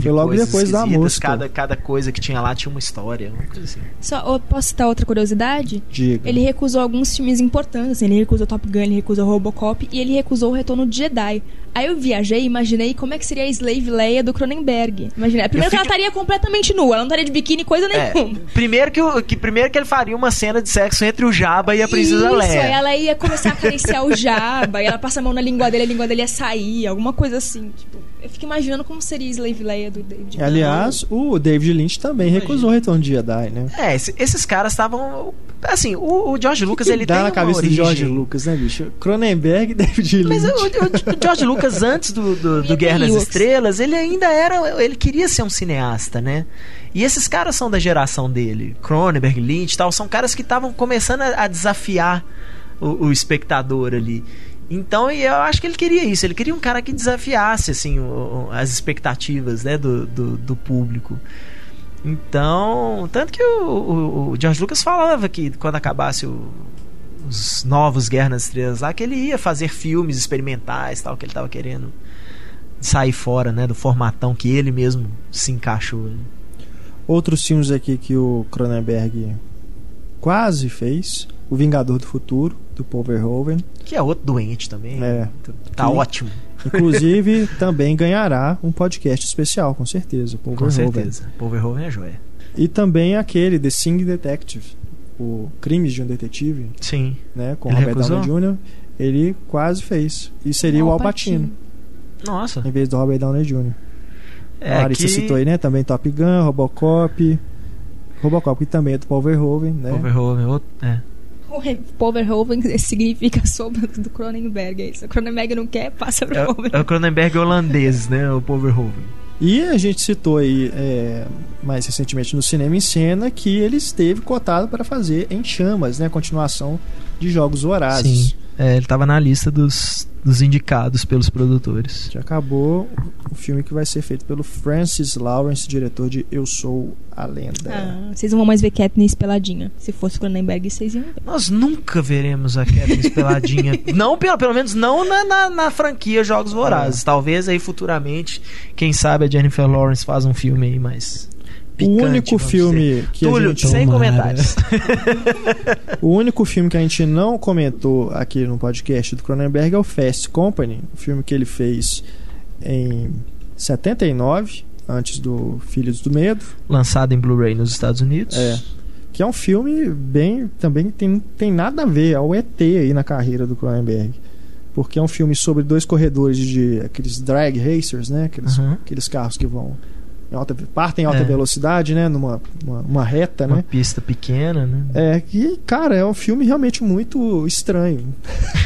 Speaker 1: Foi logo depois da música.
Speaker 3: Cada, cada coisa que tinha lá tinha uma história, uma coisa assim.
Speaker 5: Só, eu posso citar outra curiosidade?
Speaker 1: Diga.
Speaker 5: Ele recusou alguns filmes importantes, assim, ele recusou Top Gun, ele recusou Robocop e ele recusou o Retorno de Jedi. Aí eu viajei e imaginei como é que seria a Slave Leia do Cronenberg. Imaginei. Primeiro que ela
Speaker 3: fico-
Speaker 5: estaria completamente nua, ela não estaria de biquíni, coisa
Speaker 3: É,
Speaker 5: nenhuma.
Speaker 3: primeiro, que, o- que, primeiro que ele faria uma cena de sexo entre o Jabba e a Princesa
Speaker 5: Isso,
Speaker 3: Leia.
Speaker 5: aí ela ia começar a acariciar o Jabba, e ela passa a mão na língua dele, a língua dele ia sair, alguma coisa assim. Tipo, eu fico imaginando como seria Slave Leia do David.
Speaker 1: Aliás, o David Lynch também recusou o Retorno de Jedi, né?
Speaker 3: É, esse- esses caras estavam. Assim, o, o George Lucas,
Speaker 1: que
Speaker 3: ele
Speaker 1: dá
Speaker 3: tem
Speaker 1: na cabeça
Speaker 3: origem...
Speaker 1: do George Lucas, né, bicho? Cronenberg e David
Speaker 3: Mas
Speaker 1: Lynch.
Speaker 3: o, o- o George Lucas, antes do, do, do Guerra nas. Estrelas, ele ainda era. Ele queria ser um cineasta, né? E esses caras são da geração dele. Cronenberg, Lynch e tal, são caras que estavam começando a, a desafiar o, o espectador ali. Então, eu acho que ele queria isso. Ele queria um cara que desafiasse assim, o- as expectativas né, do, do, do público. Então, tanto que o, o- o George Lucas falava que quando acabasse o- os novos Guerra nas Estrelas lá, que ele ia fazer filmes experimentais tal, que ele tava querendo sair fora, né, do formatão que ele mesmo se encaixou. ali.
Speaker 1: Outros filmes aqui que o Cronenberg quase fez. O Vingador do Futuro, do Paul Verhoeven.
Speaker 3: Que é outro doente também.
Speaker 1: É.
Speaker 3: Tá
Speaker 1: Que-
Speaker 3: ótimo,
Speaker 1: Inclusive, também ganhará um podcast especial, com certeza. Paul
Speaker 3: com
Speaker 1: Verhoeven.
Speaker 3: certeza. Paul Verhoeven é joia.
Speaker 1: E também aquele, The Sing Detective, o Crimes de um Detetive,
Speaker 3: Sim.
Speaker 1: né, com
Speaker 3: Ele
Speaker 1: Robert
Speaker 3: recusou?
Speaker 1: Downey Jr., ele quase fez. E seria o Alpatino,
Speaker 3: Nossa.
Speaker 1: em vez do Robert Downey Jr.
Speaker 3: É
Speaker 1: a Larissa
Speaker 3: que
Speaker 1: citou aí, né, também Top Gun, Robocop, Robocop que também é do Paul Verhoeven, né?
Speaker 3: Paul Verhoeven, outro, é.
Speaker 5: Verhoeven significa sombra do Cronenberg, é isso. O Cronenberg não quer, passa pro
Speaker 3: É,
Speaker 5: Paul
Speaker 3: é o. Cronenberg holandês, né? O Paul Verhoeven.
Speaker 1: E a gente citou aí é, mais recentemente no Cinema em Cena que ele esteve cotado para fazer Em Chamas, né? A continuação de Jogos Vorazes.
Speaker 3: Sim. É, ele estava na lista dos, dos indicados pelos produtores.
Speaker 1: Já acabou o filme que vai ser feito pelo Francis Lawrence, diretor de Eu Sou a Lenda.
Speaker 5: Ah, vocês não vão mais ver Katniss peladinha. Se fosse Cronenberg, vocês iam ver.
Speaker 3: Nós nunca veremos a Katniss peladinha. não, pelo, pelo menos não na, na, na franquia Jogos Vorazes. Talvez aí futuramente, quem sabe a Jennifer Lawrence faz um filme aí mais
Speaker 1: o único filme que
Speaker 3: Túlio,
Speaker 1: a gente
Speaker 3: sem comentários.
Speaker 1: o único filme que a gente não comentou aqui no podcast do Cronenberg é o Fast Company, o filme que ele fez em 79, antes do Filhos do Medo,
Speaker 3: lançado em Blu-ray nos Estados Unidos.
Speaker 1: É. Que é um filme bem também tem tem nada a ver ao ET aí na carreira do Cronenberg. Porque é um filme sobre dois corredores de aqueles drag racers, né? Aqueles,
Speaker 3: Uhum.
Speaker 1: aqueles carros que vão em alta, partem em alta
Speaker 3: É.
Speaker 1: velocidade, né? Numa uma, uma reta,
Speaker 3: Uma
Speaker 1: né?
Speaker 3: pista pequena, né?
Speaker 1: É que, cara, é um filme realmente muito estranho.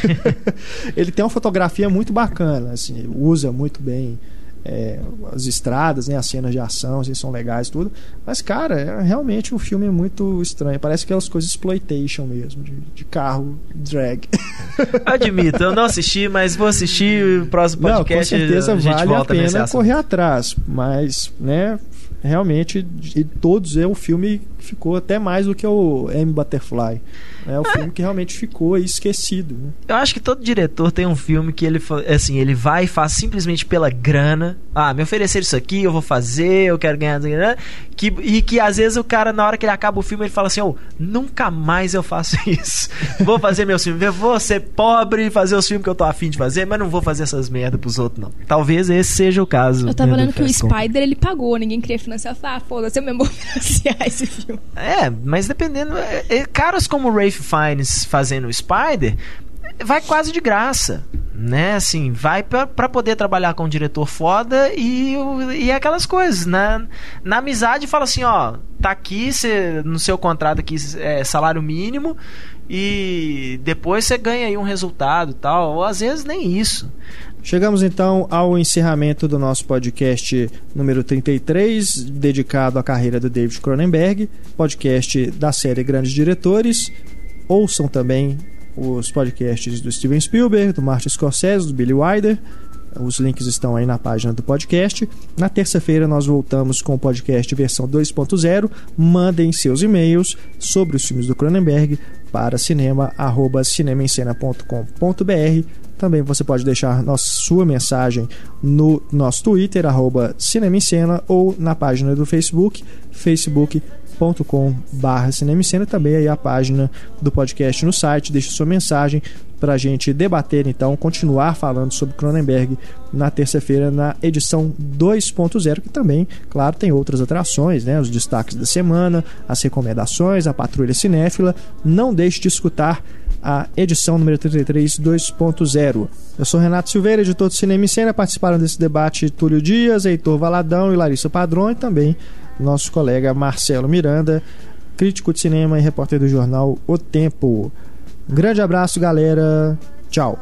Speaker 1: ele tem uma fotografia muito bacana, assim, usa muito bem é, as estradas, né, as cenas de ação, assim, são legais tudo. Mas, cara, é realmente um filme muito estranho. Parece aquelas coisas exploitation mesmo, de, de carro drag.
Speaker 3: Admito, eu não assisti, mas vou assistir o próximo
Speaker 1: Não, com
Speaker 3: podcast.
Speaker 1: certeza
Speaker 3: a
Speaker 1: vale a pena correr atrás, mas, né, realmente, de todos é o filme que ficou até mais do que o M Butterfly. É o filme que realmente ficou esquecido. Né?
Speaker 3: Eu acho que todo diretor tem um filme que ele fa- assim, ele vai e faz simplesmente pela grana. Ah, me oferecer isso aqui, eu vou fazer, eu quero ganhar dinheiro. Que, e que às vezes o cara, na hora que ele acaba o filme, ele fala assim: oh, nunca mais eu faço isso. Vou fazer meus filmes. Eu vou ser pobre e fazer os filmes que eu tô afim de fazer, mas não vou fazer essas merdas pros outros, não. Talvez esse seja o caso.
Speaker 5: Eu tava
Speaker 3: né, do
Speaker 5: lendo que o. Spider ele pagou, ninguém queria financiar. Falei, ah, foda-se, eu mesmo vou financiar esse filme.
Speaker 3: É, mas dependendo. é, é, caras como o Rafe Fiennes fazendo o Spider, vai quase de graça. Né, assim, vai pra poder trabalhar com um diretor foda e, e aquelas coisas. Na, na amizade, fala assim: ó, tá aqui cê, no seu contrato aqui é salário mínimo e depois você ganha aí um resultado tal. Ou às vezes nem isso.
Speaker 1: Chegamos então ao encerramento do nosso podcast número 33, dedicado à carreira do David Cronenberg, podcast da série Grandes Diretores. Ouçam também os podcasts do Steven Spielberg, do Martin Scorsese, do Billy Wilder. Os links estão aí na página do podcast. Na terça-feira nós voltamos com o podcast versão 2.0. Mandem seus e-mails sobre os filmes do Cronenberg para cinema@cinemaencena.com.br. Também você pode deixar nossa, sua mensagem no nosso Twitter, arroba Cinema em Cena, ou na página do Facebook, facebook.com barra Cinema em Cena. Também aí a página do podcast no site. Deixe sua mensagem para a gente debater, então, continuar falando sobre Cronenberg na terça-feira, na edição 2.0, que também, claro, tem outras atrações, né? Os destaques da semana, as recomendações, a patrulha cinéfila. Não deixe de escutar a edição número 33 2.0. Eu sou Renato Silveira, editor do Cinema em Cena. Participaram desse debate Túlio Dias, Heitor Valadão e Larissa Padrão, e também nosso colega Marcelo Miranda, crítico de cinema e repórter do jornal O Tempo. Um grande abraço, galera. Tchau.